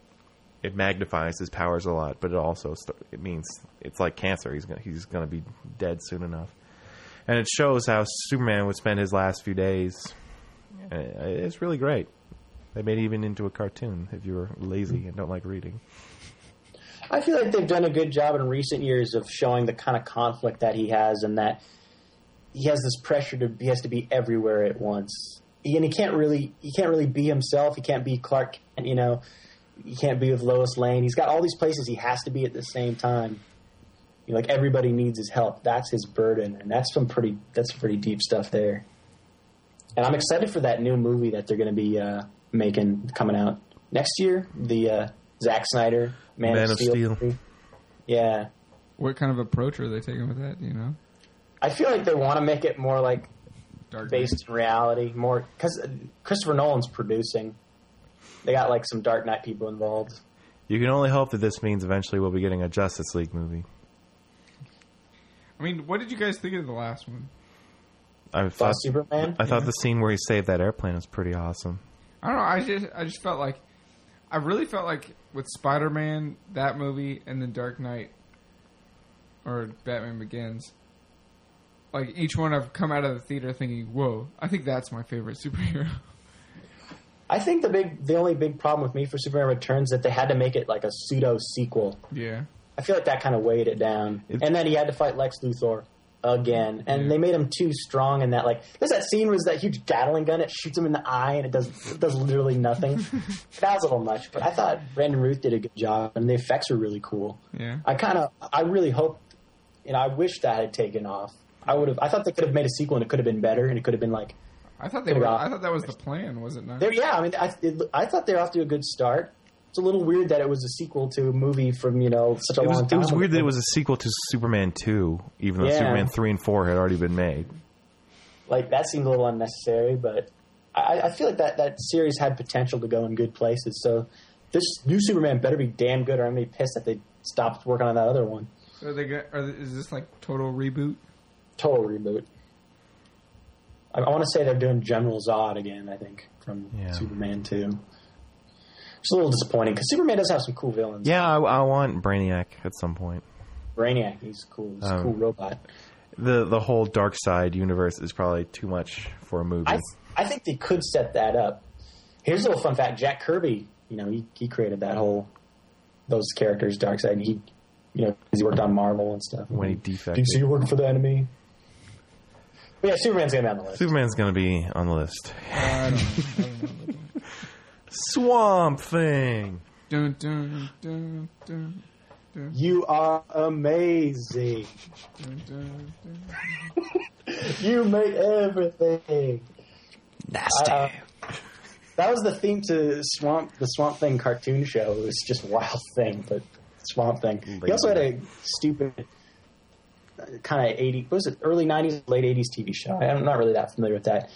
it magnifies his powers a lot, but it also st- it means it's like cancer. He's gonna, he's going to be dead soon enough, and it shows how Superman would spend his last few days. Uh, It's really great. They made it even into a cartoon if you're lazy and don't like reading. I feel like they've done a good job in recent years of showing the kind of conflict that he has, and that he has this pressure to he has to be everywhere at once. He, and he can't really he can't really be himself. He can't be Clark. You know, he can't be with Lois Lane. He's got all these places he has to be at the same time. You know, like everybody needs his help. That's his burden, and that's some pretty that's pretty deep stuff there. And I'm excited for that new movie that they're going to be uh, making coming out next year. The uh, Zack Snyder Man, Man of of Steel. Steel. Yeah, What kind of approach are they taking with that? You know, I feel like they want to make it more like Dark based in reality, more because Christopher Nolan's producing. they got like some Dark Knight people involved. You can only hope that this means eventually we'll be getting a Justice League movie. I mean, what did you guys think of the last one? I thought, Superman. I thought the scene where he saved that airplane was pretty awesome. I don't know. I just I just felt like I really felt like with Spider Man that movie and then Dark Knight or Batman Begins. Like each one, I've come out of the theater thinking, "Whoa, I think that's my favorite superhero." I think the big, the only big problem with me for Superman Returns that they had to make it like a pseudo sequel. yeah, I feel like that kind of weighed it down. It- and then he had to fight Lex Luthor again, and they made him too strong. In that, like, there's that scene where that huge Gatling gun. It shoots him in the eye, and it does it does literally nothing. that was a little much, but I thought Brandon Routh did a good job, and the effects were really cool. yeah. I kind of, I really hope, you know, I wish that had taken off. I would have. I thought they could have made a sequel, and it could have been better, and it could have been like, I thought they were. I thought that was the plan, was it not? Yeah, I mean, I, it, I thought they were off to a good start. It's a little weird that it was a sequel to a movie from you know such a It was, long it time. was weird that it was a sequel to Superman 2, even though Yeah. Superman 3 and 4 had already been made. like that seemed a little unnecessary, but I, I feel like that that series had potential to go in good places. So this new Superman better be damn good, or I'm gonna be pissed that they stopped working on that other one. Are they got, are, they- is this like total reboot? Total reboot. I, I want to say they're doing General Zod again. I think from Yeah. Superman two. It's a little disappointing because Superman does have some cool villains. Yeah, I, I want Brainiac at some point. Brainiac, he's cool. He's a Um, cool robot. The the whole Darkseid universe is probably too much for a movie. I I think they could set that up. Here's a little fun fact: Jack Kirby, you know, he he created that whole those characters, Darkseid. He, you know, 'cause he worked on Marvel and stuff. when he Did defected. you see you working for the enemy? But yeah, Superman's gonna be on the list. Superman's going to be on the list. I don't, I don't know. Swamp Thing. Dun, dun, dun, dun, You are amazing. dun, dun, dun. You make everything. Nasty. Uh, that was the theme to Swamp, the Swamp Thing cartoon show. It was just Wild Thing, but Swamp Thing. He also had a stupid kind of 80, what was it, early 90s, late 80s TV show. I'm not really that familiar with that.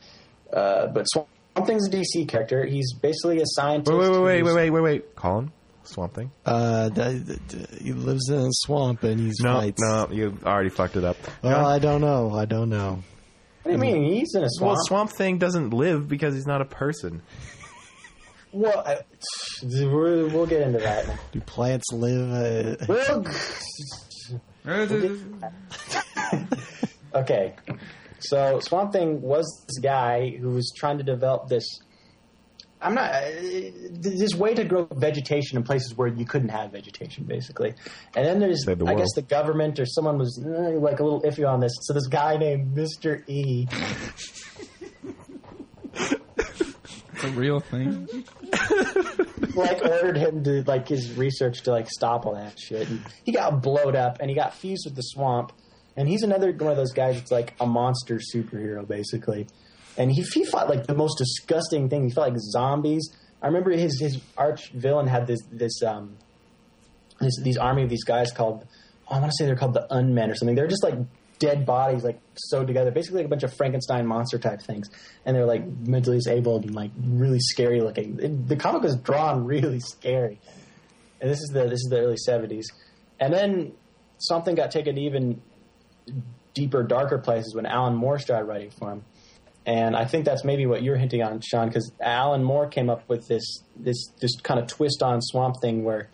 Uh, but Swamp Thing's a DC character. He's basically a scientist. Wait, wait, wait, wait, wait, wait, wait, wait. Colin? Swamp Thing? Uh, he lives in a swamp and he's No, fights. no, you already fucked it up. Well, I don't know. I don't know. What do you mean? He's in a swamp. Well, Swamp Thing doesn't live because he's not a person. Well, I- we'll we'll get into that. Do plants live? Uh, We'll- Uh, okay. So Swamp Thing was this guy who was trying to develop this. I'm not uh, this way to grow vegetation in places where you couldn't have vegetation, basically. And then there's, the I world. guess, the government or someone was uh, like a little iffy on this. So this guy named Mister E. It's a real thing. like ordered him to like his research to like stop all that shit. And he got blowed up and he got fused with the swamp. And he's another one of those guys that's like a monster superhero basically. And he he fought like the most disgusting thing. He fought like zombies. I remember his his arch villain had this this um this these army of these guys called oh, I want to say they're called the Unmen or something. They're just like dead bodies like sewed together, basically like a bunch of Frankenstein monster type things. And they're like mentally disabled and like really scary looking. It, the comic was drawn really scary. And this is the this is the early seventies. And then something got taken even deeper, darker places when Alan Moore started writing for him. And I think that's maybe what you're hinting on, Sean, because Alan Moore came up with this this this kind of twist on Swamp Thing where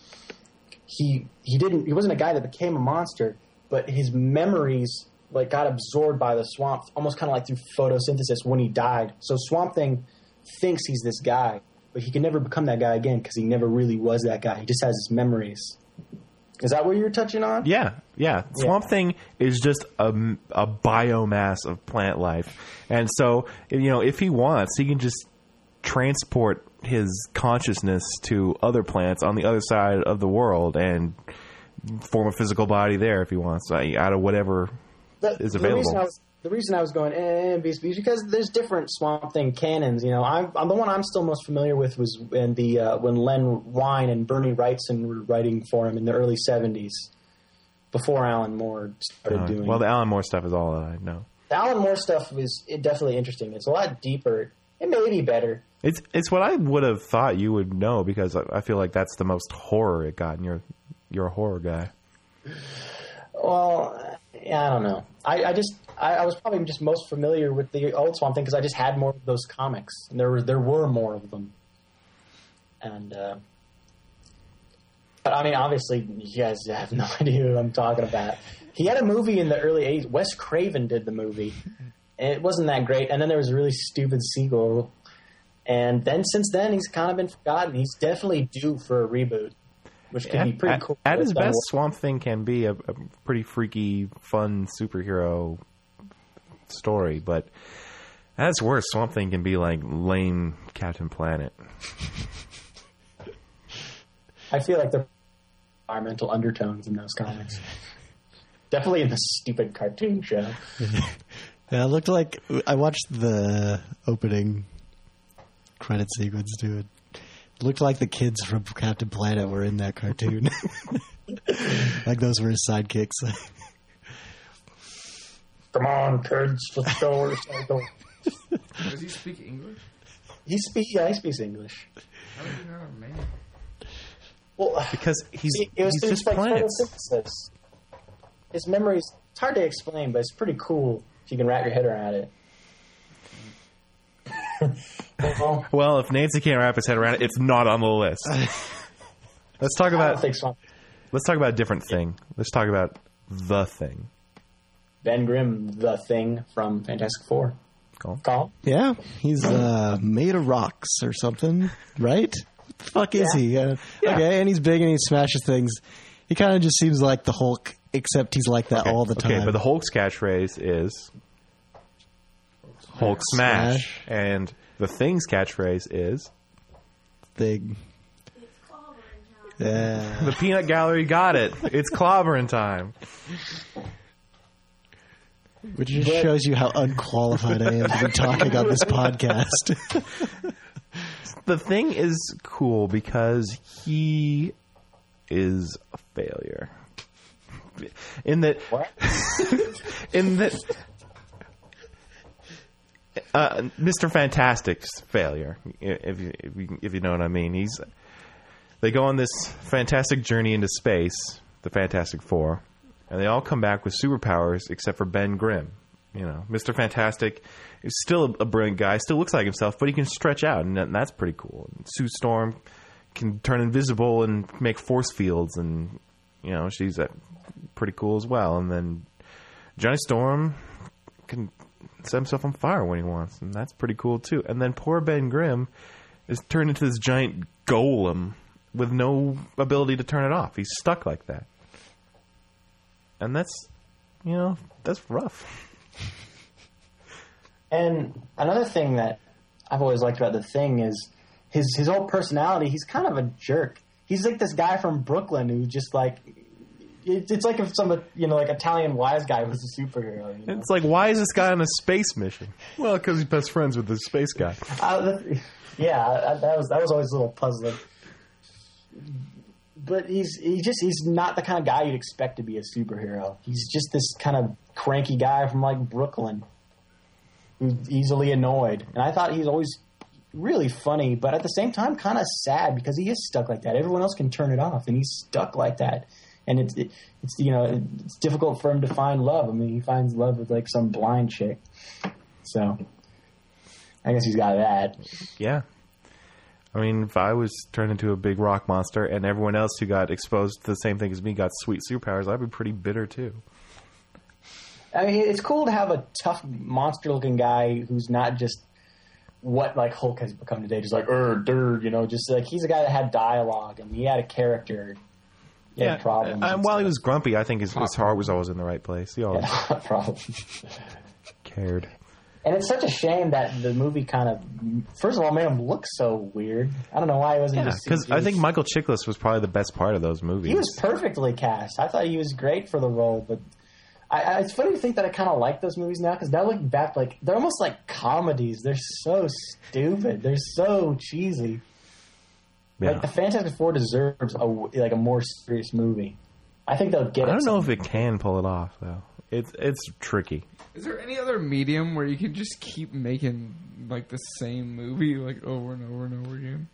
he he didn't he wasn't a guy that became a monster, but his memories like got absorbed by the swamp, almost kind of like through photosynthesis when he died. So Swamp Thing thinks he's this guy, but he can never become that guy again because he never really was that guy. He just has his memories. Is that what you're touching on? Yeah, yeah. Swamp Thing is just a, a biomass of plant life, and so you know if he wants, he can just transport his consciousness to other plants on the other side of the world and form a physical body there if he wants, like, out of whatever. the, is the available. reason I was, the reason I was going eh, is because there's different Swamp Thing canons. You know, I'm, I'm the one I'm still most familiar with was in the uh, when Len Wein and Bernie Wrightson were writing for him in the early '70s, before Alan Moore started Uh, doing. well, the Alan Moore stuff is all that I know. the Alan Moore stuff was it definitely interesting. It's a lot deeper, it may be better. It's it's what I would have thought you would know because I, I feel like that's the most horror it got, and you're you're a horror guy. Well, yeah, I don't know. I, I just I, I was probably just most familiar with the old Swamp Thing because I just had more of those comics, and there were there were more of them. And uh, but I mean, obviously, you guys have no idea who I'm talking about. He had a movie in the early '80s. Wes Craven did the movie. It wasn't that great, and then there was a really stupid sequel. And then since then, he's kind of been forgotten. He's definitely due for a reboot, which could be At, pretty at- cool. at his best. Swamp Thing can be a, a pretty freaky, fun superhero story, but at its worst, Swamp Thing can be like lame Captain Planet. I feel like there are environmental undertones in those comics. Definitely in the stupid cartoon show. Yeah, it looked like I watched the opening credit sequence to it. It looked like the kids from Captain Planet were in that cartoon. like those were his sidekicks. Come on, kids, let's go. Let's. Does he speak English? He speak, yeah, he speaks English. How did he know a man? Well, Because he's, it, it was he's just like planets. photosynthesis. His memories. It's hard to explain, but it's pretty cool if you can wrap your head around it. Well, Well, if Nancy can't wrap his head around it, it's not on the list. Let's talk I don't about think so. let's talk about a different thing. Let's talk about the thing. Ben Grimm, the thing from Fantastic Four. Cool. Call. yeah, he's uh, made of rocks or something, right? What the fuck is Yeah. he? Uh, Okay, and he's big and he smashes things. He kind of just seems like the Hulk, except he's like that all the time. Okay, but the Hulk's catchphrase is Hulk smash, Smash. and the Thing's catchphrase is thing. Yeah. the Peanut Gallery got it. It's clobbering time. Which just shows you how unqualified I am to be talking on this podcast. The Thing is cool because he is a failure. In that, What? in that, uh, Mr. Fantastic's failure, if you, if you if you know what I mean. He's they go on this fantastic journey into space, the Fantastic Four, and they all come back with superpowers except for Ben Grimm. You know, Mr. Fantastic is still a brilliant guy, still looks like himself, but he can stretch out, and that's pretty cool. Sue Storm can turn invisible and make force fields, and you know she's uh, pretty cool as well. And then Johnny Storm can set himself on fire when he wants, and that's pretty cool too. And then poor Ben Grimm is turned into this giant golem with no ability to turn it off. He's stuck like that, and that's you know that's rough. And another thing that I've always liked about the thing is his his whole personality. He's kind of a jerk. He's like this guy from Brooklyn who just like it's like if some you know like Italian wise guy was a superhero. You know? It's like why is this guy on a space mission? Well, because he's best friends with the space guy. Uh, yeah, I, that was that was always a little puzzling. But he's he just he's not the kind of guy you'd expect to be a superhero. He's just this kind of cranky guy from like Brooklyn who's easily annoyed. And I thought he's always really funny, but at the same time kind of sad because he is stuck like that. Everyone else can turn it off, and he's stuck like that. And it's it, it's you know it's difficult for him to find love. I mean, he finds love with like some blind chick. So I guess he's got that. Yeah. I mean, if I was turned into a big rock monster and everyone else who got exposed to the same thing as me got sweet superpowers, I'd be pretty bitter too. I mean, it's cool to have a tough, monster-looking guy who's not just what like Hulk has become today, just like er, der, you know, just like he's a guy that had dialogue and he had a character. He had problems. And and while he was grumpy, I think his, his heart was always in the right place. He always problems. cared. And it's such a shame that the movie kind of, first of all, made him look so weird. I don't know why he wasn't Yeah, just. because I think Michael Chiklis was probably the best part of those movies. he was perfectly cast. I thought he was great for the role, but I, I, it's funny to think that I kind of like those movies now because now looking back, like they're almost like comedies. They're so stupid. They're so cheesy. Yeah. Like the Fantastic Four deserves a like a more serious movie. I think they'll get it. I it. don't know if it can pull it off though. It's it's tricky. Is there any other medium where you can just keep making like the same movie like over and over and over again?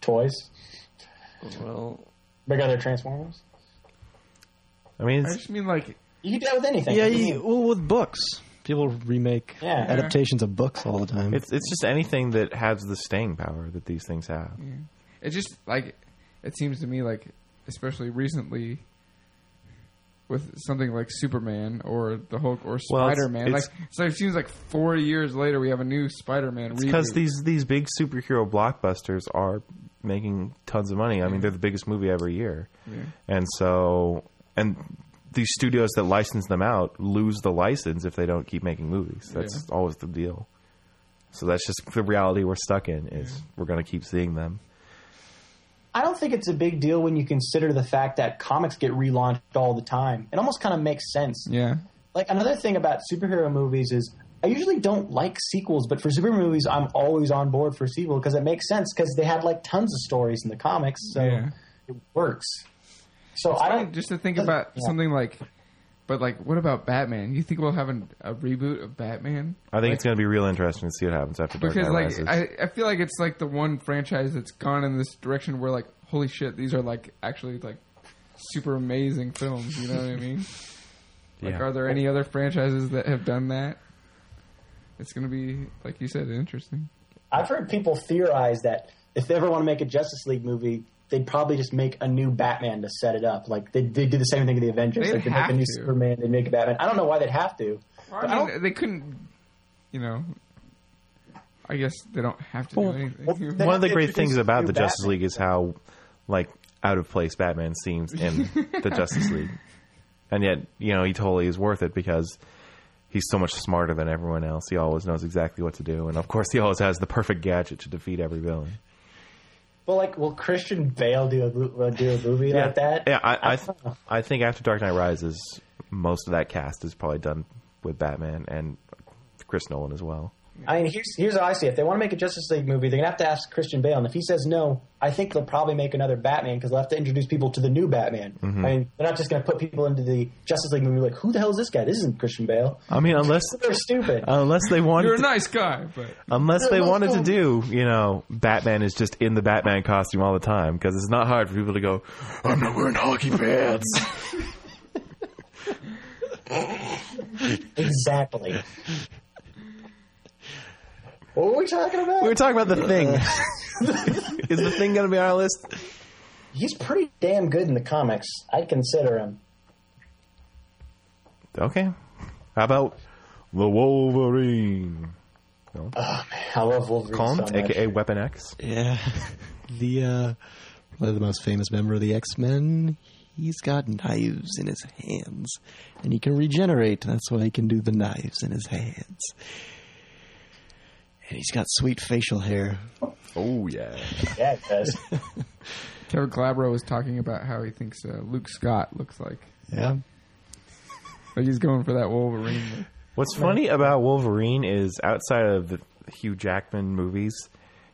Toys. Well, Big other Transformers. I mean, I just mean like You can do that with anything. yeah, you you, well, with books, people remake Yeah. adaptations of books all the time. it's it's just anything that has the staying power that these things have. It just like it seems to me like especially recently with something like Superman or the Hulk or Well, Spider Man. Like so it seems like four years later we have a new Spider Man Because these these big superhero blockbusters are making tons of money. I mean, they're the biggest movie every year, Yeah. and so and these studios that license them out lose the license if they don't keep making movies. That's always the deal. So that's just the reality we're stuck in. Is we're going to keep seeing them. I don't think it's a big deal when you consider the fact that comics get relaunched all the time. It almost kind of makes sense. Yeah. Like another thing about superhero movies is I usually don't like sequels, but for superhero movies, I'm always on board for a sequel because it makes sense because they had like tons of stories in the comics, so Yeah. it works. So I don't just to think about Yeah. something like but like what about Batman? You think we'll have an, a reboot of Batman? I think it's going to be real interesting to see what happens after Dark because Knight like Rises. I, I feel like it's like the one franchise that's gone in this direction where like holy shit these are like actually like super amazing films you know what i mean like Yeah. are there any other franchises that have done that it's gonna be like you said interesting I've heard people theorize that if they ever want to make a Justice League movie, they'd probably just make a new Batman to set it up. Like they they do the same thing to the Avengers. They'd Like they make have a new to. Superman, They'd make a Batman. I don't know why they'd have to. i But I they couldn't you know i guess they don't have to Well, do anything well, One of the great things about new the Justice Batman. League is how like out of place Batman seems in the Justice League, and yet you know he totally is worth it because he's so much smarter than everyone else. He always knows exactly what to do, and of course he always has the perfect gadget to defeat every villain. Well, like, will Christian Bale do a uh, do a movie like that? Yeah, I I, th- I think after Dark Knight Rises, most of that cast is probably done with Batman and Chris Nolan as well. I mean, here's here's how I see it. If they want to make a Justice League movie, they're gonna have to ask Christian Bale, and if he says no, I think they'll probably make another Batman because they'll have to introduce people to the new Batman. Mm-hmm. I mean, they're not just gonna put people into the Justice League movie like, who the hell is this guy? This isn't Christian Bale. I mean, unless They're stupid. unless they wanted you're a to- nice guy but Unless they wanted to do, you know, Batman is just in the Batman costume all the time because it's not hard for people to go, I'm not wearing hockey pads. exactly. What were we talking about? we were talking about the thing. is the thing going to be on our list? He's pretty damn good in the comics. I'd consider him. Okay. How about the Wolverine? no I love Wolverine Call so much. aka Weapon X. Yeah, the uh, one of the most famous member of the X Men. He's got knives in his hands, and he can regenerate. That's why he can do the knives in his hands. And he's got sweet facial hair. Oh yeah. Yeah, it does. kevin calabro was talking about how he thinks uh, luke scott looks like Yeah, like he's going for that wolverine look. What's funny about Wolverine is outside of the Hugh Jackman movies,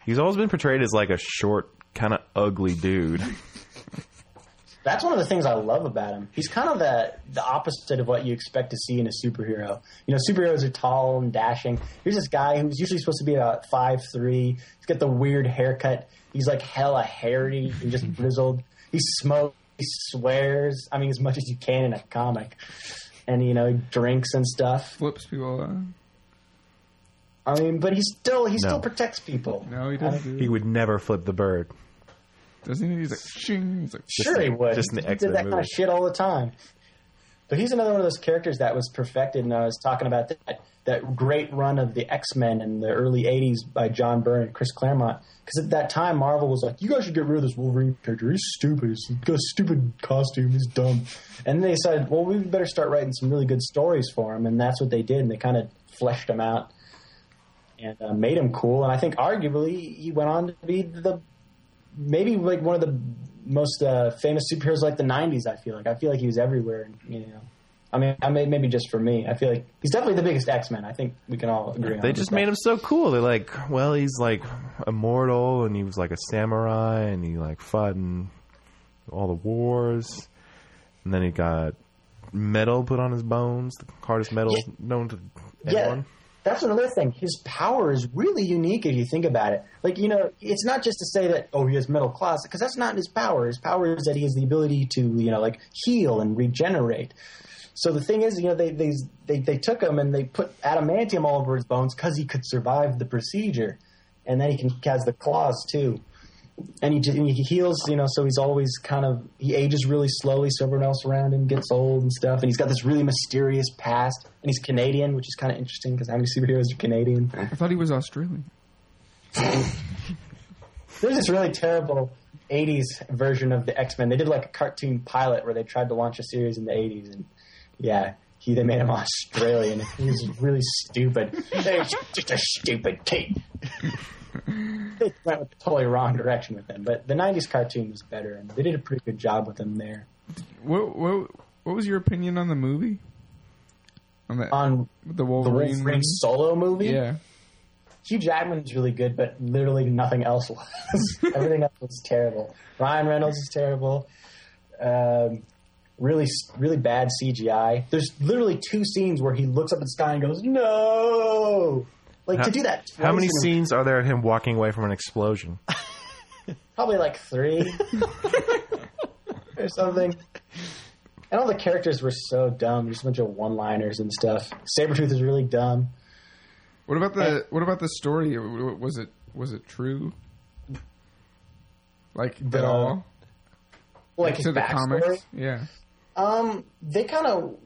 he's always been portrayed as like a short, kind of ugly dude. That's one of the things I love about him. He's kind of the the opposite of what you expect to see in a superhero. You know, superheroes are tall and dashing. Here's this guy who's usually supposed to be about five three. He's got the weird haircut. He's like hella hairy and just grizzled. He smokes. He swears. I mean, as much as you can in a comic. And you know, he drinks and stuff. flips people uh, I mean, but he still he No. still protects people. no he doesn't do He would never flip the bird. Doesn't he he's like shing he's like Sure, he would. just in the he did that kind of shit all the time. But he's another one of those characters that was perfected, and I was talking about that that great run of the X Men in the early '80s by John Byrne and Chris Claremont. Because at that time, Marvel was like, "You guys should get rid of this Wolverine character. He's stupid. He's got a stupid costume. He's dumb." And they decided, "Well, we better start writing some really good stories for him," and that's what they did. And they kind of fleshed him out and uh, made him cool. And I think, arguably, he went on to be the maybe like one of the most uh, famous superheroes like the '90s. I feel like I feel like he was everywhere. You know, I mean, I mean, maybe just for me, I feel like he's definitely the biggest X Men. I think we can all agree. on They just made him so cool. They're like, well, he's like immortal, and he was like a samurai, and he like fought in all the wars, and then he got metal put on his bones, the hardest metal Yeah. known to Yeah, anyone. That's another thing. His power is really unique if you think about it. Like, you know, it's not just to say that, oh, he has middle class, because that's not his power. His power is that he has the ability to, you know, like heal and regenerate. So the thing is, you know, they they they, they took him and they put adamantium all over his bones because he could survive the procedure, and then he can has the claws too. And he, and he heals, you know, so he's always kind of he ages really slowly. So everyone else around him gets old and stuff. And he's got this really mysterious past. And he's Canadian, which is kind of interesting because how many superheroes are Canadian? I thought he was Australian. There's this really terrible '80s version of the X Men. They did like a cartoon pilot where they tried to launch a series in the '80s, and yeah, he they made him Australian. He was really stupid. They're just a stupid kid. they went with the totally wrong direction with him. But the '90s cartoon was better, and they did a pretty good job with him there. What what what was your opinion on the movie? On the On the the Wolverine, Wolverine movie? solo movie, Yeah. Hugh Jackman was really good, but literally nothing else was. Everything else was terrible. Ryan Reynolds is terrible. Um, really, really bad CGI. There's literally two scenes where he looks up at the sky and goes, "No!" Like How- to do that. How many twice in scenes are there of him walking away from an explosion? Probably like three or something. And all the characters were so dumb. Just a bunch of one-liners and stuff. Sabretooth is really dumb. What about the what about the story? W- w- Was it was it true? Like The- at all? Like his to the backstory. comics? Yeah. Um, they kind of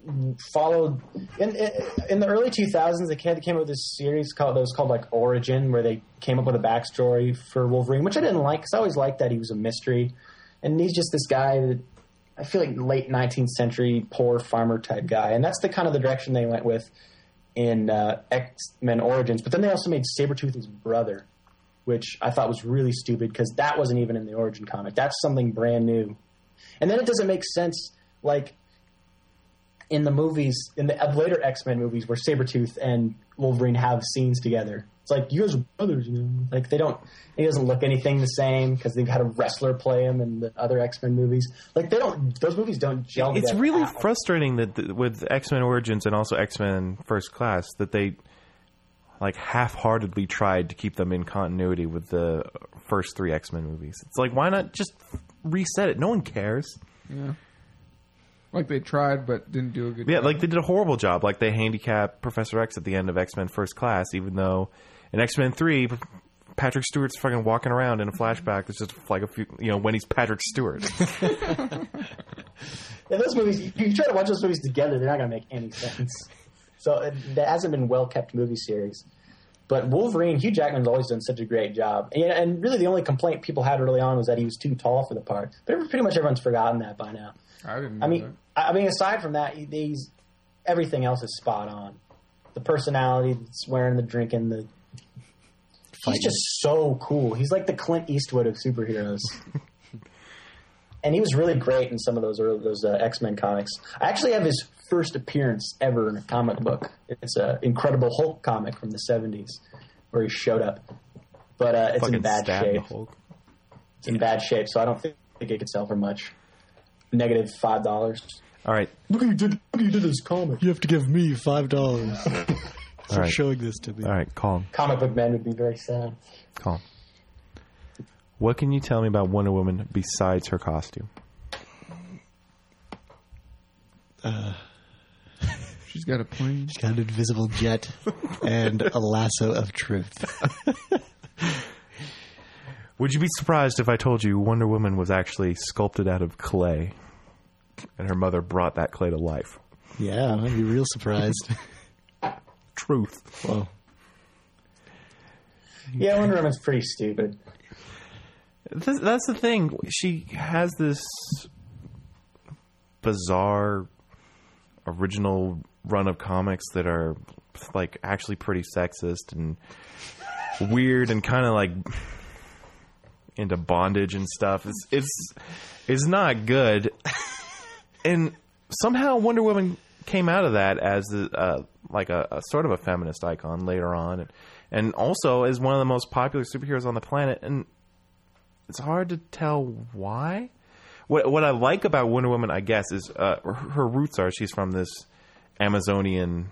followed in, in in the early 2000s. They came, up with this series called that was called like Origin, where they came up with a backstory for Wolverine, which I didn't like because I always liked that he was a mystery, and he's just this guy that I feel like late 19th century poor farmer type guy, and that's the kind of the direction they went with in uh, X Men Origins. But then they also made Sabretooth his brother, which I thought was really stupid because that wasn't even in the Origin comic. That's something brand new. And then it doesn't make sense, like in the movies, in the later X Men movies, where Sabretooth and Wolverine have scenes together. It's like you guys are brothers, you know. Like they don't. He doesn't look anything the same because they've had a wrestler play him in the other X Men movies. Like they don't. Those movies don't gel. It's really at all. frustrating that th- with X Men Origins and also X Men First Class that they like half-heartedly tried to keep them in continuity with the first three X Men movies. It's like why not just reset it? No one cares. Yeah. Like they tried but didn't do a good job. Yeah, job. like they did a horrible job. Like they handicapped Professor X at the end of X Men First Class, even though in X Men Three, Patrick Stewart's fucking walking around in a flashback. It's just like a few, you know, when he's Patrick Stewart. Yeah, those movies. You, you try to watch those movies together, they're not going to make any sense. So uh, it, that hasn't been well kept movie series. But Wolverine, Hugh Jackman's always done such a great job, and, and really the only complaint people had early on was that he was too tall for the part. But pretty much everyone's forgotten that by now. I didn't know I mean, I I mean, aside from that, he- he's everything else is spot on. The personality, the swearing, the drinking, the he's just so cool. He's like the Clint Eastwood of superheroes. and he was really great in some of those early, those uh, X Men comics. I actually have his first appearance ever in a comic book. It's a Incredible Hulk comic from the '70s where he showed up, but uh, it's in bad stabbed the shape. Hulk. It's in bad shape, so I don't think it could sell for much. Negative five dollars. All right, Look what you did! Look what you did this comic. You have to give me five dollars for all right, showing this to me. all right. Calm, Comic book men would be very sad. calm. What can you tell me about Wonder Woman besides her costume? She's got a plane. She's got an invisible jet and a lasso of truth. Would you be surprised if I told you Wonder Woman was actually sculpted out of clay, and her mother brought that clay to life? Yeah, I'd be real surprised. Truth. Well. Yeah, Wonder Woman's pretty stupid. Th- that's the thing. She has this bizarre original run of comics that are like actually pretty sexist and weird and kind of like into bondage and stuff. It's it's it's not good. And somehow Wonder Woman came out of that as uh, like a, a sort of a feminist icon later on, and, and also as one of the most popular superheroes on the planet. And it's hard to tell why. what what I like about Wonder Woman, I guess, is uh, her, her roots are she's from this Amazonian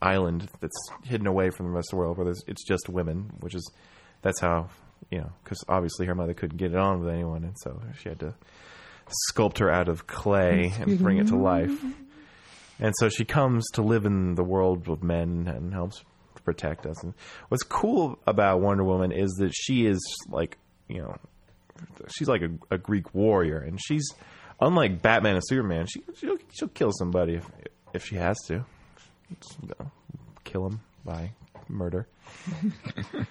island that's hidden away from the rest of the world, where there's, it's just women, which is that's how you know because obviously her mother couldn't get it on with anyone, and so she had to sculpt her out of clay and bring it to life. And so she comes to live in the world of men and helps protect us. And what's cool about Wonder Woman is that she is like, you know, she's like a, a Greek warrior, and she's unlike Batman and Superman. She she'll, she'll kill somebody if if she has to, Just, you know, kill him by murder.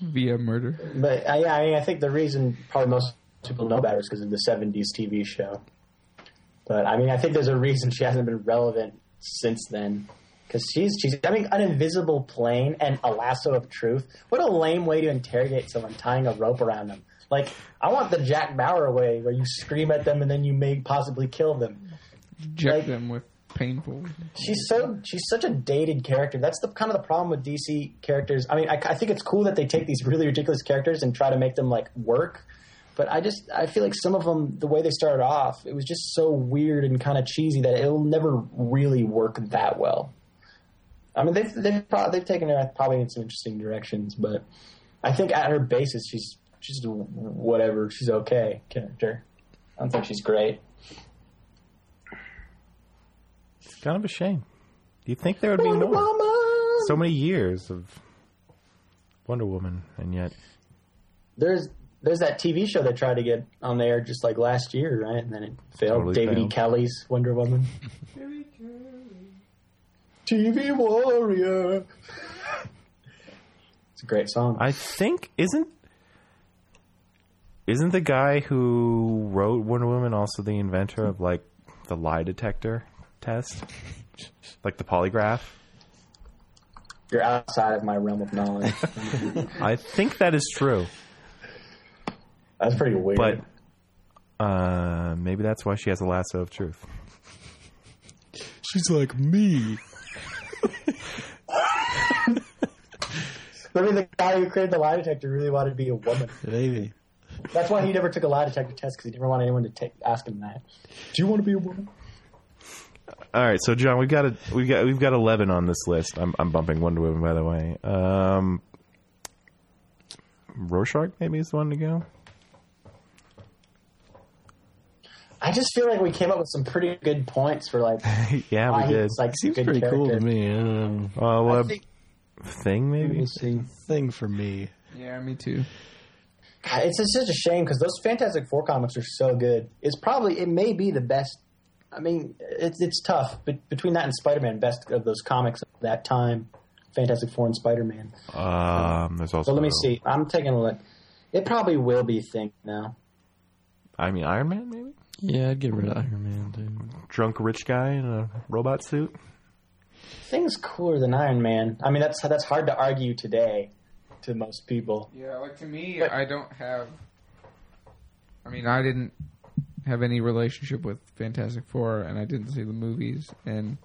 via murder. But uh, yeah, I mean, I think the reason probably most people know about her is because of the '70s TV show. But I mean, I think there's a reason she hasn't been relevant since then. Because she's she's I mean, an invisible plane and a lasso of truth. What a lame way to interrogate someone, tying a rope around them. Like I want the Jack Bauer way, where you scream at them and then you may possibly kill them. Inject Like- them with painful. She's so she's such a dated character. That's the kind of the problem with DC characters. I mean, I, I think it's cool that they take these really ridiculous characters and try to make them like work. But I just I feel like some of them, the way they started off, it was just so weird and kind of cheesy that it'll never really work that well. I mean, they've they've, pro- they've taken her probably in some interesting directions, but I think at her basis, she's she's whatever. She's okay character. I don't think she's great. It's kind of a shame. Do you think there would be more? Mama! So many years of Wonder Woman, and yet there's there's that TV show that tried to get on there just like last year, right? And then it failed. Totally David E. Kelley's Wonder Woman. TV Warrior. It's a great song. I think isn't isn't the guy who wrote Wonder Woman also the inventor of like the lie detector test, like the polygraph? You're outside of my realm of knowledge. I think that is true, That's pretty weird. but uh, maybe that's why she has a lasso of truth. She's like me. Maybe the guy who created the lie detector really wanted to be a woman. Maybe. That's why he never took a lie detector test because he never wanted anyone to take, ask him that. Do you want to be a woman? All right, so John, we've got a we've got we've got eleven on this list. I'm I'm bumping Wonder Woman by the way. Um, Rorschach maybe is the one to go. I just feel like we came up with some pretty good points for like yeah, why we did. he's like Seems good pretty cool to me. Um, Uh, I think- thing maybe? See. thing for me. Yeah, me too. God, It's just such a shame because those Fantastic Four comics are so good. It's probably it may be the best. I mean, it's it's tough, but between that and Spider Man, best of those comics of that time, Fantastic Four and Spider Man. Um, there's also. So let me see. I'm taking a look. It probably will be Thing now. I mean, Iron Man maybe. Yeah, I'd get rid of Iron Man, dude. Drunk rich guy in a robot suit. Thing's cooler than Iron Man. I mean, that's that's hard to argue today to most people. Yeah, like to me, I don't have. I mean, I didn't have any relationship with Fantastic Four, and I didn't see the movies, and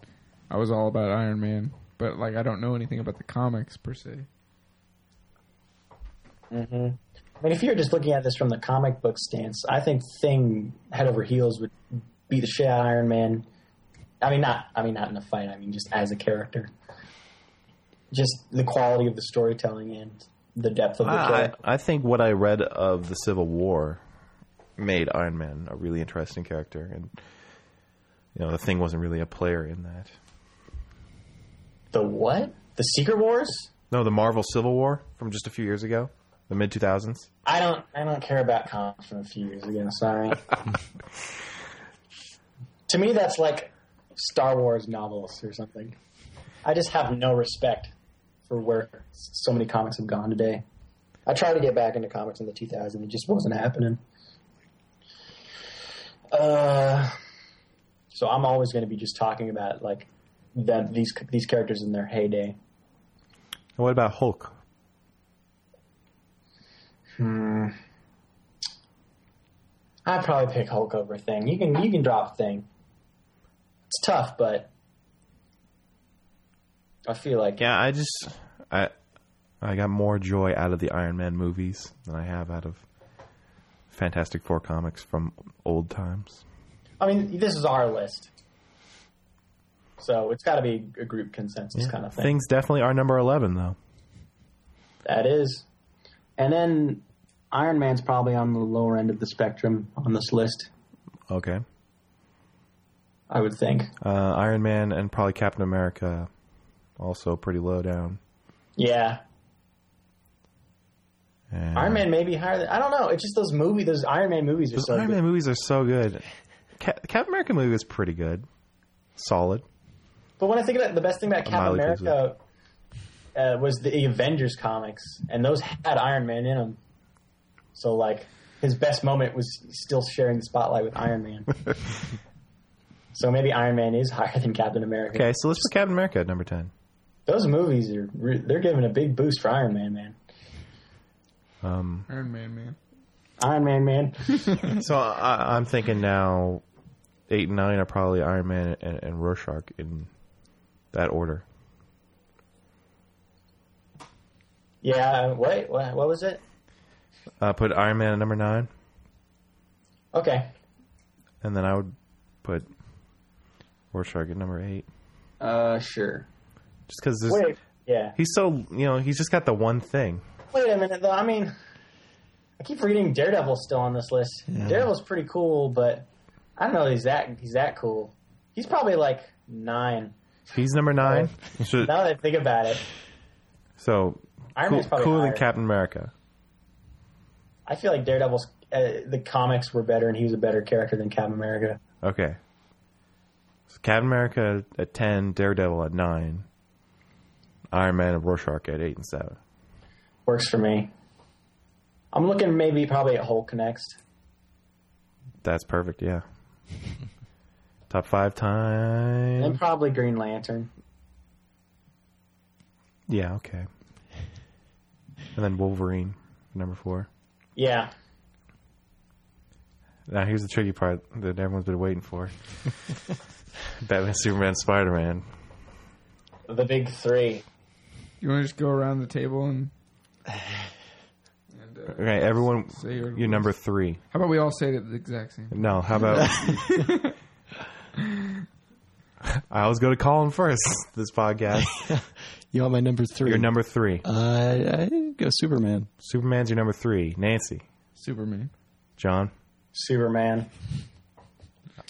I was all about Iron Man. But like, I don't know anything about the comics per se. Mm-hmm. I mean, if you're just looking at this from the comic book stance, I think Thing head over heels would be the shit out of Iron Man. I mean, not. I mean, not in a fight. I mean, just as a character. Just the quality of the storytelling and the depth of the I, character. I think what I read of the Civil War made Iron Man a really interesting character, and you know the thing wasn't really a player in that. The what? The Secret Wars? No, the Marvel Civil War from just a few years ago, the mid two thousands. I don't. I don't care about comics from a few years ago. Sorry. to me, that's like Star Wars novels or something. I just have no respect for where so many comics have gone today. I tried to get back into comics in the 2000s. It just wasn't happening. Uh, so I'm always going to be just talking about like them these these characters in their heyday. And what about Hulk? Hmm. I'd probably pick Hulk over Thing. You can you can drop Thing. It's tough, but I feel like Yeah, I just I I got more joy out of the Iron Man movies than I have out of Fantastic Four comics from old times. I mean, this is our list, so it's got to be a group consensus kind of thing. Things definitely are number eleven though. That is, and then Iron Man's probably on the lower end of the spectrum on this list. Okay. I would think. Uh, Iron Man and probably Captain America, also pretty low down. Yeah, And Iron Man may be higher. Than, I don't know. It's just those movies. Those Iron Man movies are Those so Iron good. Man movies are so good. Cap- Captain America movie was pretty good, solid. But when I think about the best thing about Captain Miley America uh, was the Avengers comics, and those had Iron Man in them. So like his best moment was still sharing the spotlight with Iron Man. so maybe Iron Man is higher than Captain America. Okay, so let's put Captain America at number ten. Those movies are they're giving a big boost for Iron Man, man. Um, Iron Man, man. Iron Man, man. so I, I'm thinking now, eight and nine are probably Iron Man and, and Rorschach in that order. yeah. Wait. What, what was it? Uh, put Iron Man at number nine, Okay. and then I would put Rorschach at number eight, Uh, sure. just because Wait. Yeah. he's so you know he's just got the one thing. Wait a minute, though. I mean, I keep forgetting Daredevil's still on this list. Daredevil's pretty cool, but I don't know. He's that he's that cool. He's probably like nine. He's number nine. So, Now that I think about it, so Iron cool, Man's probably cooler than. Captain America. I feel like Daredevil's uh, the comics were better, and he was a better character than Captain America. Okay. So Captain America at ten, Daredevil at nine, Iron Man and Rorschach at eight and seven. Works for me. I'm looking maybe probably at Hulk next. That's perfect. Yeah. Top five time. And probably Green Lantern. Yeah. Okay. And then Wolverine, number four. Yeah. Now here's the tricky part that everyone's been waiting for: Batman, Superman, Spider Man. The big three. You want to just go around the table and. And uh, Okay, everyone, say your, you're number three. How about we all say it the exact same? No, how about? I always go to Colin first. This podcast. You want my number three? You're number three. Uh, I go Superman. Superman's your number three. Nancy, Superman. John. Superman.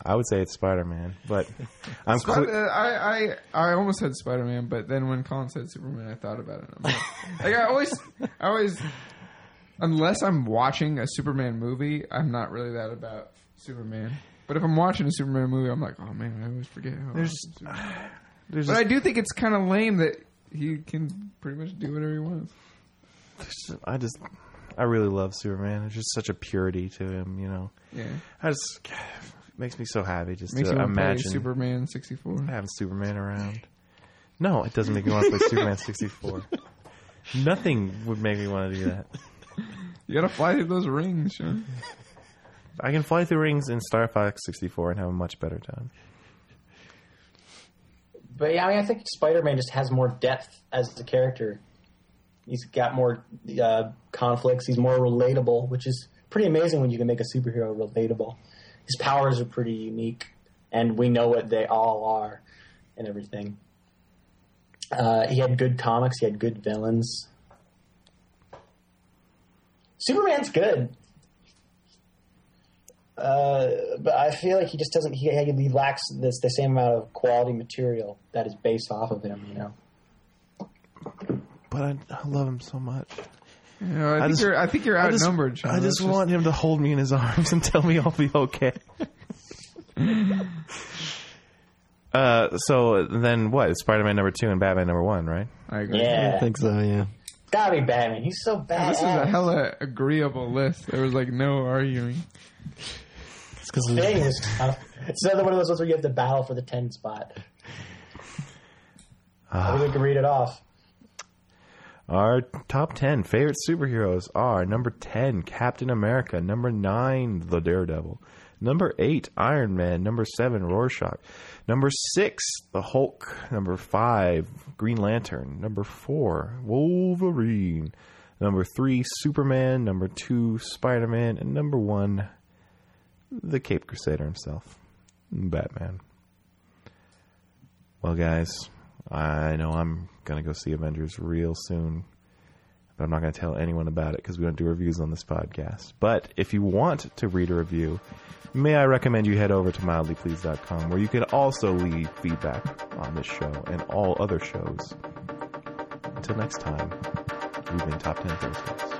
I would say it's Spider Man, but I'm Spi- cl- uh, I, I I almost said Spider Man, but then when Colin said Superman, I thought about it. I'm like, like I always, I always, unless I'm watching a Superman movie, I'm not really that about Superman. But if I'm watching a Superman movie, I'm like, oh man, I always forget how. There's- awesome Superman is." there's but I do think it's kind of lame that he can pretty much do whatever he wants. I just I really love Superman. There's just such a purity to him, you know. Yeah, I just it makes me so happy just makes to you want to play imagine Superman 64. having Superman around. No, it doesn't make me want to play Superman 64. Nothing would make me want to do that. You gotta fly through those rings, Sean. I can fly through rings in Star Fox 64 and have a much better time. But yeah, I mean, I think Spider-Man just has more depth as a character. He's got more uh, conflicts. He's more relatable, which is pretty amazing when you can make a superhero relatable. His powers are pretty unique, and we know what they all are, and everything. Uh, he had good comics. He had good villains. Superman's good. Uh, but I feel like he just doesn't. He, he lacks this the same amount of quality material that is based off of him. You know. But I, I love him so much. You know, I, I think just- you're. I think you're I just, outnumbered. I That's just want him to hold me in his arms and tell me I'll be okay. uh, so then what? Spider Man number two and Batman number one, right? I agree. Yeah, I think so. Yeah. gotta be Batman. He's so bad. This is a hella agreeable list. There was like no arguing. It's because thing is. It's another one of those ones where you have to battle for the ten spot. I think we can read it off. Our top 10 favorite superheroes are number 10, Captain America. Number 9, The Daredevil. Number 8, Iron Man. Number 7, Rorschach. Number 6, The Hulk. Number 5, Green Lantern. Number 4, Wolverine. Number three, Superman. Number two, Spider Man. And number one, the Cape Crusader himself, Batman. Well, guys, I know I'm going to go see Avengers real soon, but I'm not going to tell anyone about it because we don't do reviews on this podcast. But if you want to read a review, may I recommend you head over to mildlypleased.com where you can also leave feedback on this show and all other shows. Until next time, we've been Top 10 Thursdays.